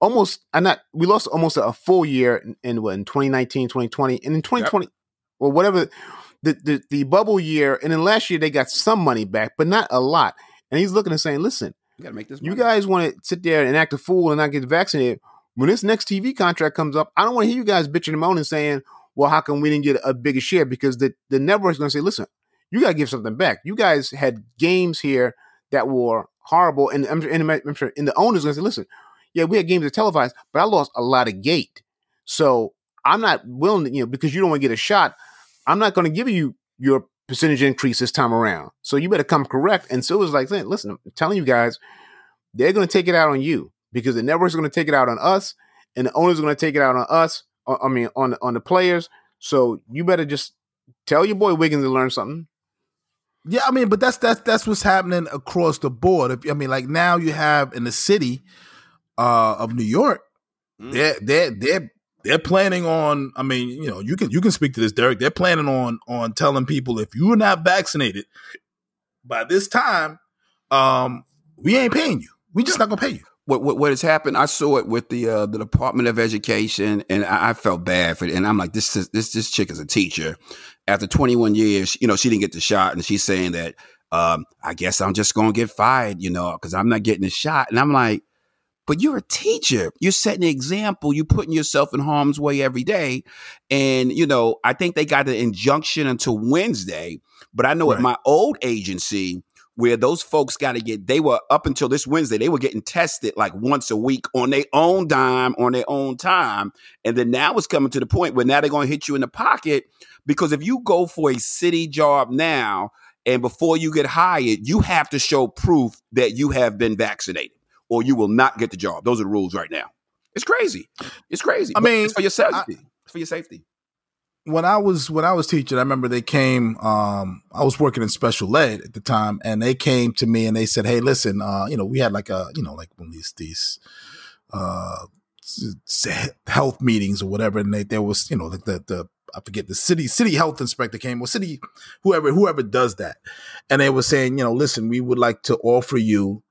almost. I'm not. We lost almost a full year in, in what in 2019, 2020, and in 2020, well, whatever the, the the bubble year, and then last year they got some money back, but not a lot. And he's looking and saying, "Listen, You gotta make this. you guys want to sit there and act a fool and not get vaccinated. When this next TV contract comes up, I don't want to hear you guys bitching and moaning saying, well, how come we didn't get a bigger share? Because the, the network's going to say, listen, you got to give something back. You guys had games here that were horrible. And I'm, and I'm sure, and the owner's going to say, listen, yeah, we had games that televised, but I lost a lot of gate. So I'm not willing to, you know, because you don't want to get a shot, I'm not going to give you your percentage increase this time around. So you better come correct. And so it was like, listen, I'm telling you guys, they're going to take it out on you because the network's going to take it out on us, and the owners are going to take it out on us. I I mean, on on the players. So you better just tell your boy Wiggins to learn something. Yeah, I mean, but that's that's that's what's happening across the board. If, I mean, like now you have in the city uh, of New York, Mm. they're they're they're they're planning on. I mean, you know, you can you can speak to this, Derek. They're planning on on telling people if you're not vaccinated by this time, um, we ain't paying you. We just not gonna pay you. what, what what has happened? I saw it with the uh, the Department of Education, and I, I felt bad for it. And I'm like, this is this this chick is a teacher. After 21 years, you know, she didn't get the shot, and she's saying that um, I guess I'm just going to get fired, you know, because I'm not getting the shot. And I'm like, but you're a teacher. You're setting an example. You're putting yourself in harm's way every day. And, you know, I think they got an injunction until Wednesday. But I know at my old agency, where those folks got to get, they were up until this Wednesday, they were getting tested like once a week on their own dime, on their own time. And then now it's coming to the point where now they're going to hit you in the pocket because if you go for a city job now, and before you get hired, you have to show proof that you have been vaccinated or you will not get the job. Those are the rules right now. It's crazy. It's crazy. I mean, it's for your safety. it's for your safety. When I was when I was teaching, I remember they came. Um, I was working in special ed at the time, and they came to me and they said, "Hey, listen, uh, you know, we had like a you know like one of these these uh, health meetings or whatever, and they, there was you know like the the I forget the city city health inspector came or city whoever whoever does that, and they were saying, you know, listen, we would like to offer you."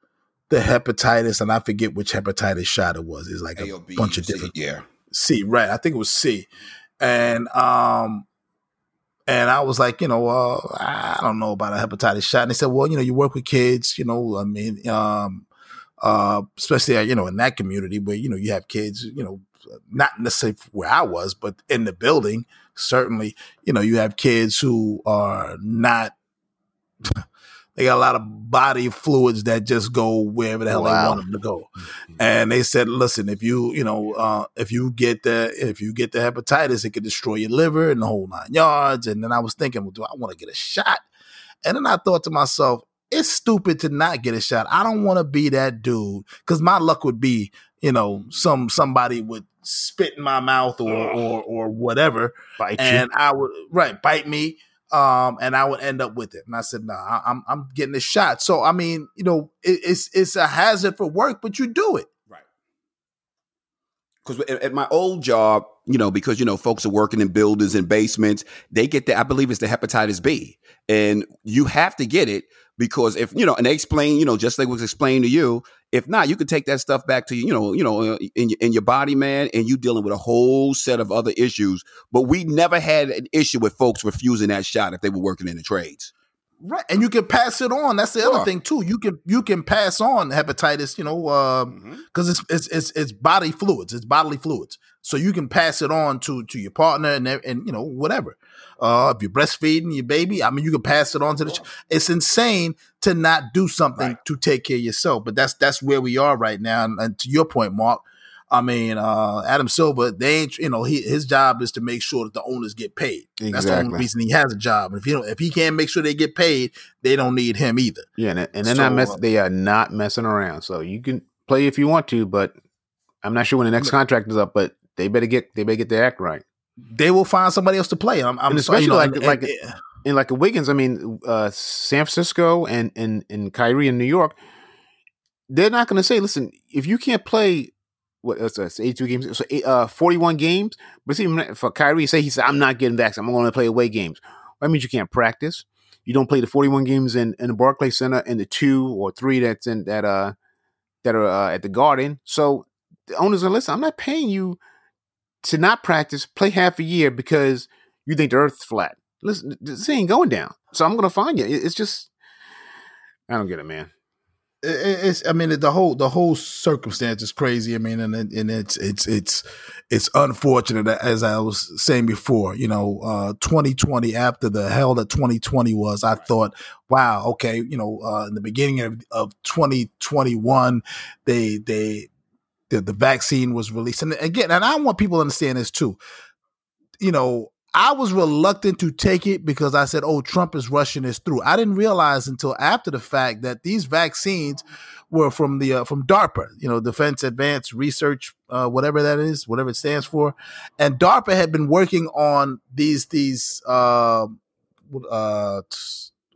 The hepatitis, and I forget which hepatitis shot it was. It's like a bunch of C, different Yeah. C, right? I think it was C, and um, and I was like, you know, uh, I don't know about a hepatitis shot. And they said, well, you know, you work with kids, you know, I mean, um, uh, especially uh, you know in that community where you know you have kids, you know, not necessarily where I was, but in the building, certainly, you know, you have kids who are not. They got a lot of body fluids that just go wherever the hell they want them to go and they said, "Listen, if you you know uh, if you get the if you get the hepatitis, it could destroy your liver and the whole nine yards." And then I was thinking, well, do I want to get a shot? And then I thought to myself, it's stupid to not get a shot. I don't want to be that dude because my luck would be, you know, some somebody would spit in my mouth or or or whatever, Bite you. and I would right bite me. Um, and I would end up with it. And I said, "No, nah, I'm I'm getting a shot." So I mean, you know, it, it's it's a hazard for work, but you do it. Right. Because at my old job, you know, because you know, folks are working in buildings and basements, they get the I believe it's the hepatitis B, and you have to get it because if you know, and they explain, you know, just like was explained to you, if not, you could take that stuff back to you know, you know, uh, in in your body, man, and you dealing with a whole set of other issues. But we never had an issue with folks refusing that shot if they were working in the trades. Right, and you can pass it on. That's the sure. other thing too. You can you can pass on hepatitis, you know, because um, mm-hmm. it's, it's it's it's body fluids, it's bodily fluids. So you can pass it on to to your partner and and you know whatever. Uh, if you're breastfeeding your baby, I mean, you can pass it on to the. Ch- it's insane to not do something right. to take care of yourself, but that's that's where we are right now. And, and to your point, Mark, I mean, uh, Adam Silver, they ain't, you know, he, his job is to make sure that the owners get paid. Exactly. That's the only reason he has a job. If you know, if he can't make sure they get paid, they don't need him either. Yeah, and, and they're so, not mess- they are not messing around. So you can play if you want to, but I'm not sure when the next contract is up. But they better get they better get their act right they will find somebody else to play. I'm, I'm and especially sorry, you know, like and, like and, in like a Wiggins. I mean, uh, San Francisco and and and Kyrie in New York, they're not going to say, "Listen, if you can't play." What else? Uh, eighty-two games, so uh, forty-one games. But see, for Kyrie, say he said, "I'm not getting vaccinated. I'm going to play away games." That means you can't practice. You don't play the forty-one games in, in the Barclays Center and the two or three that's in that uh that are uh, at the Garden. So the owners are listen. I'm not paying you to not practice, play half a year because you think the earth's flat. Listen, this ain't going down. So I'm gonna find you. It's just I don't get it, man. It's I mean the whole the whole circumstance is crazy. I mean, and and it's it's it's it's unfortunate as I was saying before. You know, uh, 2020 after the hell that 2020 was, I thought, wow, okay, you know, uh, in the beginning of, of 2021, they they the, the vaccine was released. And again, and I want people to understand this too. You know, I was reluctant to take it because I said, oh, Trump is rushing this through. I didn't realize until after the fact that these vaccines were from the uh, from DARPA, you know, Defense Advanced Research, uh, whatever that is, whatever it stands for. And DARPA had been working on these these uh, uh,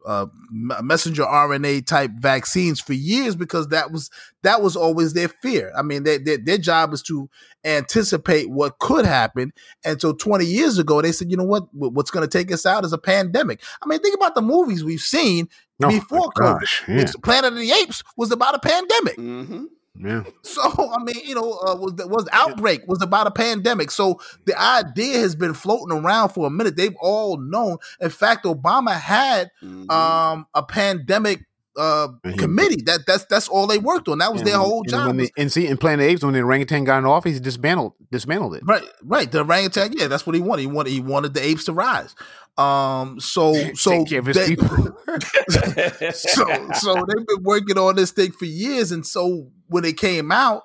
uh, messenger RNA type vaccines for years because that was that was always their fear. I mean, they, they, their job is to anticipate what could happen. And so 20 years ago, they said, you know what? What's going to take us out is a pandemic. I mean, think about the movies we've seen oh before COVID. Gosh, yeah. Planet of the Apes was about a pandemic. Mm-hmm. Yeah. So I mean, you know, uh, was was outbreak was about a pandemic. So the idea has been floating around for a minute. They've all known. In fact, Obama had mm-hmm. um, a pandemic uh, committee. That that's that's all they worked on. That was and, their whole job. They, and see, in Planet Apes, when the orangutan got in office, he dismantled dismantled it. Right, right. The orangutan, yeah, that's what he wanted. He wanted he wanted the apes to rise. Um, so so they, so so they've been working on this thing for years, and so when it came out,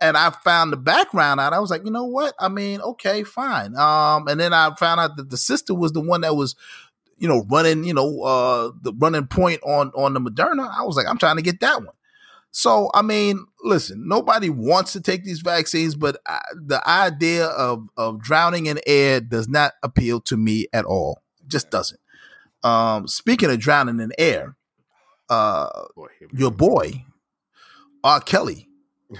and I found the background out, I was like, you know what? I mean, okay, fine. Um, and then I found out that the sister was the one that was, you know, running, you know, uh, the running point on on the Moderna. I was like, I'm trying to get that one. So, I mean, listen, nobody wants to take these vaccines, but I, the idea of of drowning in air does not appeal to me at all just doesn't. Um, speaking of drowning in air, uh, boy, your boy R. Kelly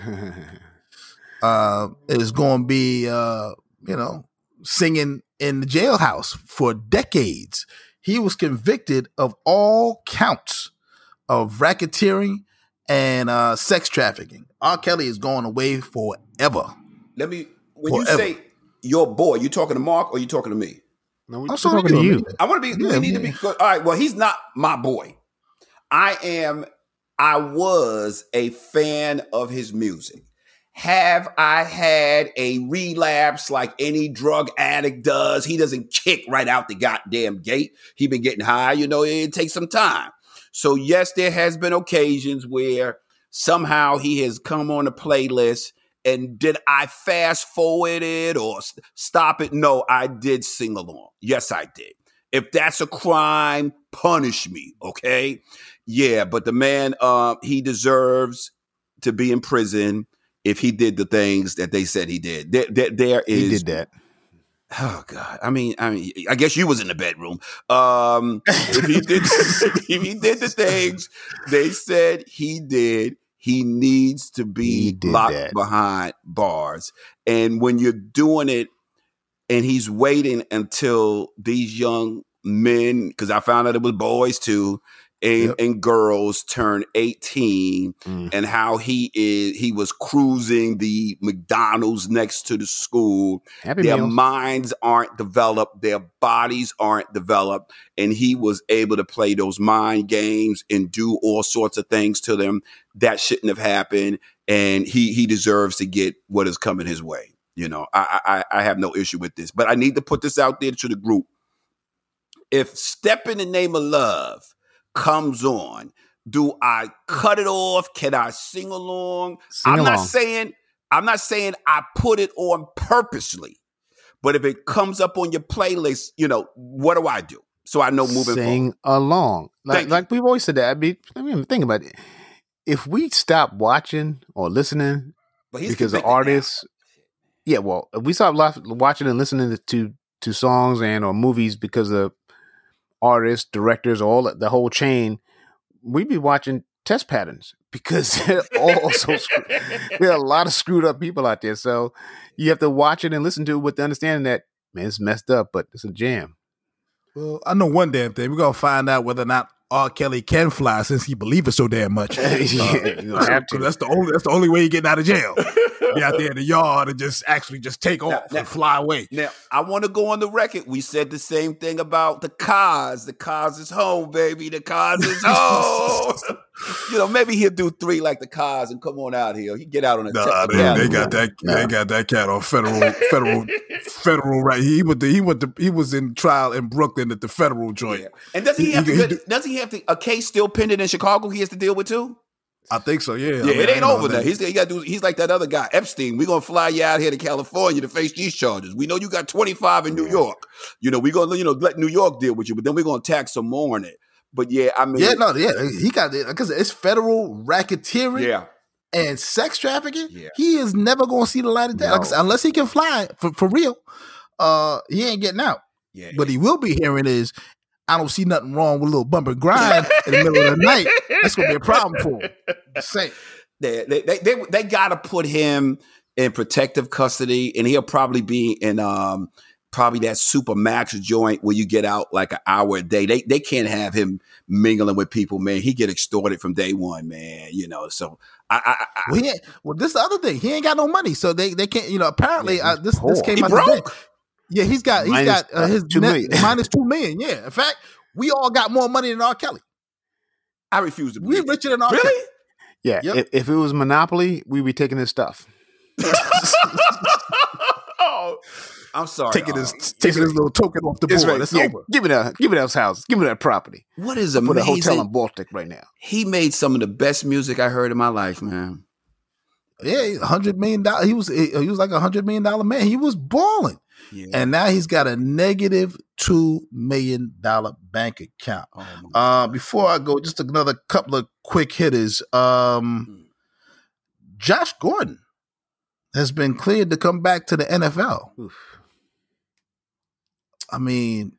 uh, is going to be, uh, you know, singing in the jailhouse for decades. He was convicted of all counts of racketeering and uh, sex trafficking. R. Kelly is going away forever. Let me. When forever. you say your boy, you talking to Mark or you talking to me? No, we, I'm talking to you. I want to be. Yeah, we need to be. All right. Well, he's not my boy. I am. I was a fan of his music. Have I had a relapse like any drug addict does? He doesn't kick right out the goddamn gate. He been getting high, you know, it takes some time. So yes, there has been occasions where somehow he has come on a playlist and did I fast forward it or stop it? No, I did sing along. Yes, I did. If that's a crime, punish me, okay? Yeah, but the man, uh, he deserves to be in prison if he did the things that they said he did. There, there, there is. He did that. Oh God! I mean, I mean, I guess you was in the bedroom. Um, if he did, if he did the things they said he did, he needs to be locked that. behind bars. And when you're doing it, and he's waiting until these young men, because I found out it was boys too, and, yep. and girls turn 18 mm. and how he is he was cruising the McDonald's next to the school. Happy their meals. minds aren't developed, their bodies aren't developed, and he was able to play those mind games and do all sorts of things to them that shouldn't have happened. And he he deserves to get what is coming his way. You know, I, I I have no issue with this, but I need to put this out there to the group. If step in the name of love comes on, do I cut it off? Can I sing along? Sing I'm along. not saying I'm not saying I put it on purposely, but if it comes up on your playlist, you know, what do I do? So I know moving sing forward. along. Like like we've always said that. I mean, I mean, think about it. If we stop watching or listening because the artists, yeah, well, if we stop watching and listening to to songs and or movies because of artists, directors, all the whole chain, we'd be watching test patterns because they're all so screwed. there are a lot of screwed up people out there. So you have to watch it and listen to it with the understanding that man, it's messed up, but it's a jam. Well, I know one damn thing. We're gonna find out whether or not R. Kelly can fly since he believes it so damn much. uh. That's the only that's the only way he getting out of jail. Be out there in the yard and just actually just take off now, and fly away. Now I want to go on the record. We said the same thing about the cars. The cars is home, baby. The cars is home. you know, maybe he'll do three like the cars and come on out here. He get out on a. Nah, they, they, got that. Nah. They got that cat on federal, federal, federal. Right. He went. The, he went. The, he was in trial in Brooklyn at the federal joint. Yeah. And does he, he have he, to? He, does he have to? A case still pending in Chicago. He has to deal with too. I think so. Yeah. Yeah. I mean, it ain't over there. He's he got to do. He's like that other guy, Epstein. We're gonna fly you out here to California to face these charges. We know you got 25 in New York. You know, we're gonna you know let New York deal with you, but then we're gonna tax some more on it. But yeah, I mean, yeah, no, yeah, he got it because it's federal racketeering. Yeah. And sex trafficking, yeah. he is never going to see the light of day no. like unless he can fly for, for real. Uh, he ain't getting out. Yeah, but he will be hearing is, I don't see nothing wrong with a little bumper grind in the middle of the night. That's gonna be a problem for him. Say, They they they, they, they got to put him in protective custody, and he'll probably be in um probably that super max joint where you get out like an hour a day. They they can't have him mingling with people, man. He get extorted from day one, man. You know, so I, I, I well, yeah. well, this the other thing. He ain't got no money, so they they can't. You know, apparently yeah, uh, this poor. this came he out broke. Yeah, he's got he's minus, got uh, his two net, million. minus two million. Yeah, in fact, we all got more money than R. Kelly. I refuse to. We richer than R. Really? Kelly. Yeah. Yep. If, if, it was Monopoly, we'd be taking his stuff. I'm sorry. Taking his taking his little token off the board. Right. It's yeah, over. Give me that. Give me those houses. Give me that property. What is amazing? Put a hotel in Baltic right now. He made some of the best music I heard in my life, man. Yeah, hundred million dollar. He was he was like a hundred million dollar man. He was balling, yeah. and now he's got a negative two million dollar bank account. Oh uh, before I go, just another couple of quick hitters. Um, hmm. Josh Gordon has been cleared to come back to the NFL. Oof. I mean,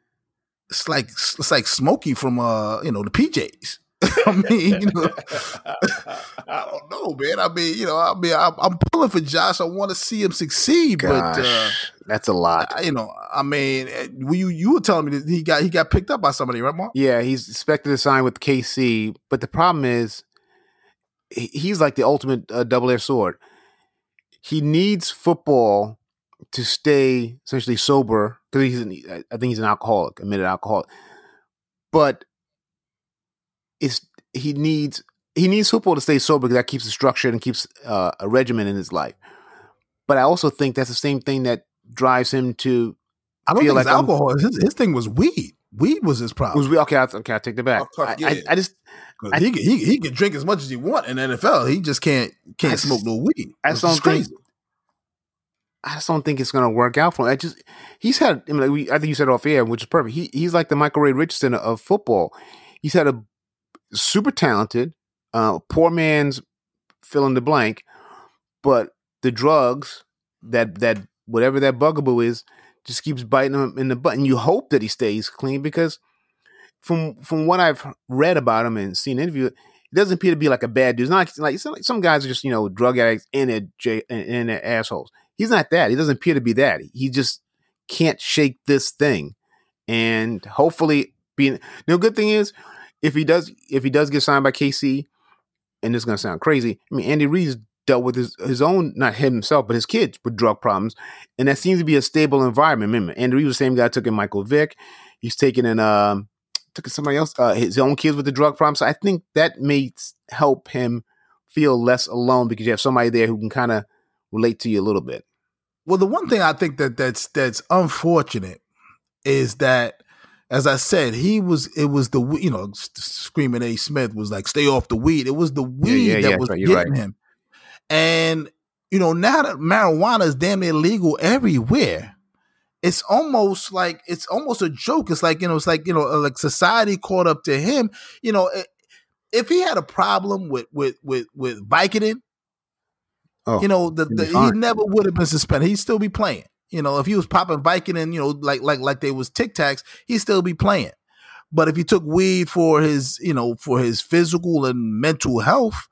it's like it's like Smokey from uh, you know, the PJs. I mean, you know, I don't know, man. I mean, you know, I mean, I'm, I'm pulling for Josh. I want to see him succeed, Gosh, but uh, that's a lot. You know, I mean, eh, you you were telling me that he got he got picked up by somebody, right, Mark? Yeah, he's expected to sign with KC, but the problem is, he's like the ultimate uh, double edged sword. He needs football to stay essentially sober because he's an, I think he's an alcoholic, admitted alcoholic. But it's he needs he needs football to stay sober because that keeps the structure and keeps uh, a regimen in his life. But I also think that's the same thing that drives him to. I don't think like alcohol. His, his thing was weed. Weed was his problem. Was we, okay? I, okay, I take that back. I, I, I, just I, he, he he can drink as much as he want in NFL. He just can't can't smoke no weed. That's crazy. I just don't think it's to work out for him. I just he's had. I, mean, like we, I think you said off air, which is perfect. He he's like the Michael Ray Richardson of football. He's had a super talented, uh, poor man's fill in the blank, but the drugs that that whatever that bugaboo is just keeps biting him in the butt. And you hope that he stays clean because from from what I've read about him and seen interview, he doesn't appear to be like a bad dude. It's not like, it's not like some guys are just you know drug addicts and they're, and they're assholes. He's not that. He doesn't appear to be that. He just can't shake this thing, and hopefully, being the good thing is if he does if he does get signed by KC, and this is gonna sound crazy. I mean, Andy Reid's dealt with his, his own, not himself, but his kids with drug problems. And that seems to be a stable environment. Remember, Andy Reid was the same guy took in Michael Vick. He's taken in um took in somebody else, uh, his own kids with the drug problems. So I think that may help him feel less alone because you have somebody there who can kind of relate to you a little bit. Well, the one thing I think that that's that's unfortunate is that as I said, he was it was the you know screaming A Smith was like stay off the weed. It was the weed yeah, yeah, that yeah, was right, getting right. him. And you know, now that marijuana is damn near legal everywhere, it's almost like it's almost a joke. It's like you know, it's like you know, uh, like society caught up to him. You know, eh, if he had a problem with with with with Vicodin, oh, you know, the, the he never would have been suspended. He'd still be playing. You know, if he was popping Vicodin, you know, like like like they was Tic Tacs, he'd still be playing. But if he took weed for his, you know, for his physical and mental health,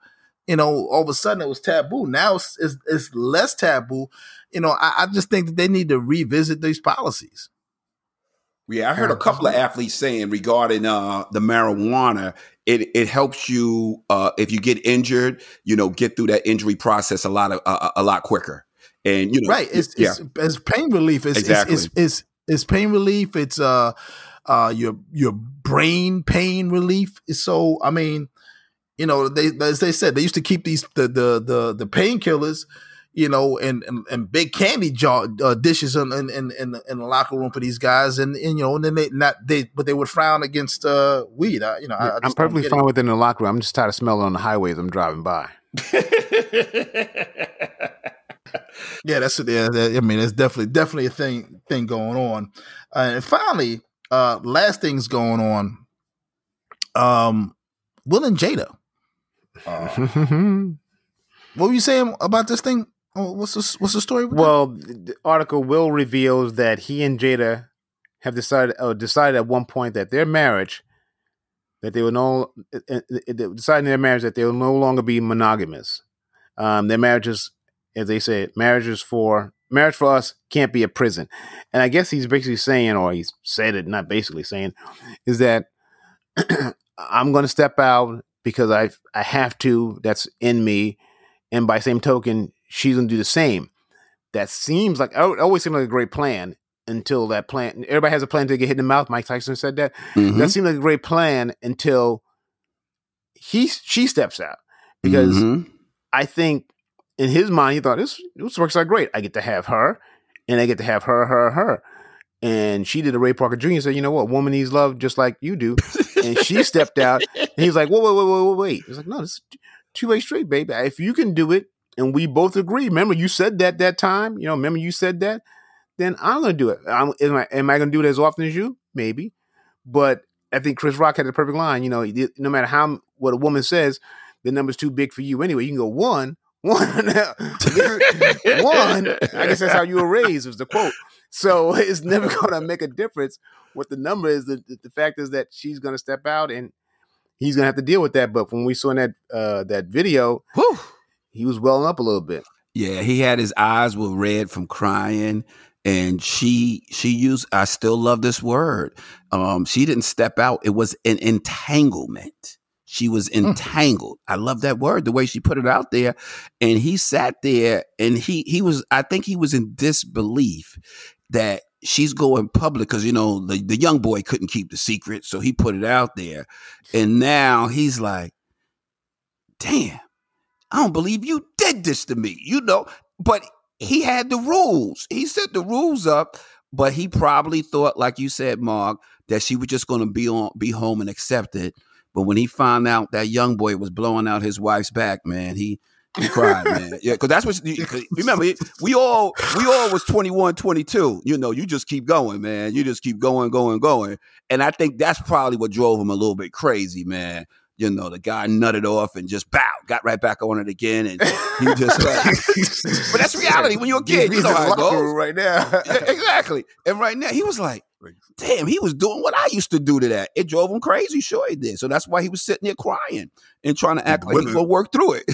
you know, all of a sudden it was taboo. Now it's, it's, it's less taboo. You know, I, I, just think that they need to revisit these policies. Yeah, I heard a couple of athletes saying regarding uh, the marijuana, it it helps you uh, if you get injured, you know, get through that injury process a lot of uh, a lot quicker. And you know, right? It's yeah. it's, it's pain relief. It's, exactly. It's, it's, it's it's pain relief. It's uh uh your your brain pain relief. So I mean, you know, they as they said, they used to keep these the the the, the painkillers, you know, and, and, and big candy jar uh, dishes in in, in in in the locker room for these guys, and, and you know, and then they not they but they would frown against uh, weed. I, you know, I, I am perfectly fine within the locker room. I'm just tired of smelling on the highways I'm driving by. yeah, that's yeah. That, I mean, it's definitely definitely a thing thing going on. Uh, and finally, uh, last thing's going on. Um, Will and Jada. Uh, what were you saying about this thing? Oh, what's the what's the story? well, that? the article will reveals that he and Jada have decided uh, decided at one point that their marriage that they will no uh, uh, uh deciding their marriage that they will no longer be monogamous. Um, their marriages, as they say, marriages for marriage for us can't be a prison. And I guess he's basically saying, or he's said it, not basically saying, is that I'm going to step out because I I have to. That's in me, and by same token, she's gonna do the same. That seems like it always seemed like a great plan until that plan. Everybody has a plan to get hit in the mouth. Mike Tyson said that. Mm-hmm. That seemed like a great plan until he she steps out because mm-hmm. I think in his mind he thought this this works out great. I get to have her, and I get to have her, her, her. And she did a Ray Parker Jr. said, you know what, woman needs love just like you do. and she stepped out. And he's like, wait, wait, wait, wait, wait, wait. He's like, no, this is two way street, baby. If you can do it, and we both agree. Remember, you said that that time. You know, remember you said that. Then I'm gonna do it. I'm, am I, am I gonna do it as often as you? Maybe, but I think Chris Rock had the perfect line. You know, no matter how what a woman says, the number's too big for you anyway. You can go one, one, one. I guess that's how you were raised. Was the quote. So it's never going to make a difference what the number is. The, the, fact is that she's going to step out and he's going to have to deal with that. But when we saw in that uh, that video, Whew. He was welling up a little bit. Yeah, he had his eyes were red from crying. And she she used I still love this word. Um, she didn't step out. It was an entanglement. She was hmm. entangled. I love that word, the way she put it out there. And he sat there and he he was I think he was in disbelief that she's going public because you know the, the young boy couldn't keep the secret so he put it out there and now he's like damn i don't believe you did this to me you know but he had the rules he set the rules up but he probably thought like you said mark that she was just going to be on be home and accept it but when he found out that young boy was blowing out his wife's back man he he cried, man. Yeah, because that's what. remember, we all we all was 21, 22. You know, you just keep going, man. You just keep going, going, going. And I think that's probably what drove him a little bit crazy, man. You know, the guy nutted off and just bow, got right back on it again, and he just. Uh, but that's reality when you're a kid. You know how it goes right now. yeah, exactly. And right now, he was like, damn, he was doing what I used to do to that. It drove him crazy. Sure, he did. So that's why he was sitting there crying and trying to act like he's going to work through it.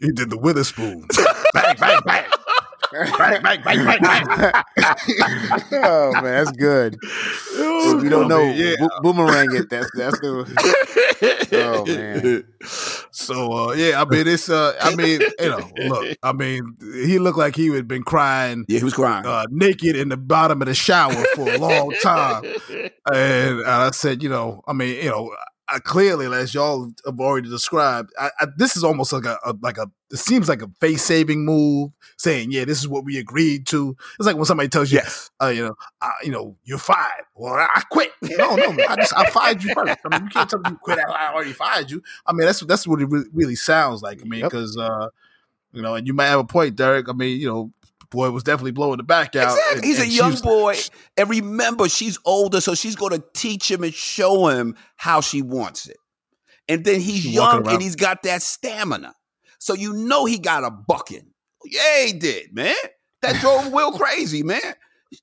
he did the Witherspoon. bang, bang, bang. Bang, bang, bang, bang, bang. oh man, that's good. If you don't know, yeah. bo- boomerang it. That's that's the. Oh man. So uh, yeah, I mean it's uh, I mean you know, look, I mean he looked like he had been crying. Yeah, he was crying uh, naked in the bottom of the shower for a long time, and I said, you know, I mean, you know, I clearly, as y'all have already described, I, I, this is almost like a, a, like a. It seems like a face saving move, saying, "Yeah, this is what we agreed to." It's like when somebody tells you, yes. uh, "You know, uh, you know, you're fired." Well, I quit. No, no, I just I fired you first. I mean, you can't tell me you quit. I already fired you. I mean, that's that's what it really, really sounds like. I mean, because yep. uh, you know, and you might have a point, Derek. I mean, you know, boy was definitely blowing the back out. Exactly. And, He's and a young was, boy. And remember, she's older, so she's going to teach him and show him how she wants it. And then he's young and he's got that stamina. So you know he got a bucking. Yeah, he did, man. That drove Will crazy, man.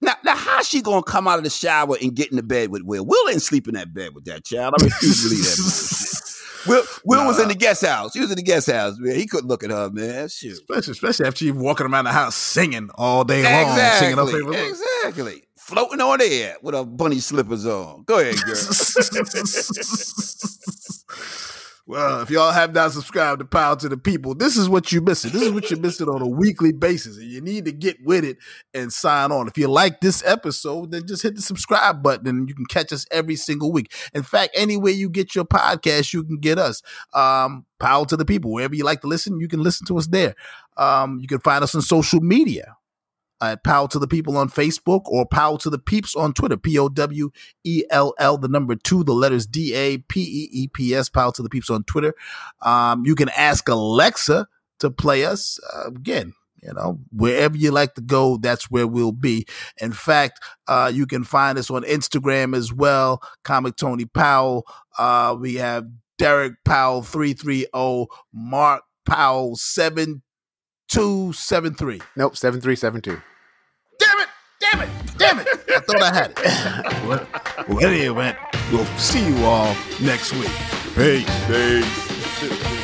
Now, now how's she gonna come out of the shower and get in the bed with Will? Will ain't sleep in that bed with that child. I refuse to believe that. Will Will nah. was in the guest house. He was in the guest house, man. He couldn't look at her, man. Shoot. Especially, especially after she walking around the house singing all day long, exactly. singing her favorite Exactly. Floating on air with her bunny slippers on. Go ahead, girl. Well, if y'all have not subscribed to Powell to the People, this is what you're missing. This is what you're missing on a weekly basis. And you need to get with it and sign on. If you like this episode, then just hit the subscribe button and you can catch us every single week. In fact, anywhere you get your podcast, you can get us. Um, Powell to the People. Wherever you like to listen, you can listen to us there. Um, you can find us on social media at Powell to the People on Facebook or Powell to the Peeps on Twitter. P O W E L L, the number two, the letters D A P E E P S, Powell to the Peeps on Twitter. Um, you can ask Alexa to play us. Uh, again, you know, wherever you like to go, that's where we'll be. In fact, uh, you can find us on Instagram as well, Comic Tony Powell. Uh, we have Derek Powell 330, Mark Powell 7 273. Nope, 7372. Damn it! Damn it! Damn it! I thought I had it. well, well, in any event, we'll see you all next week. Peace. Peace.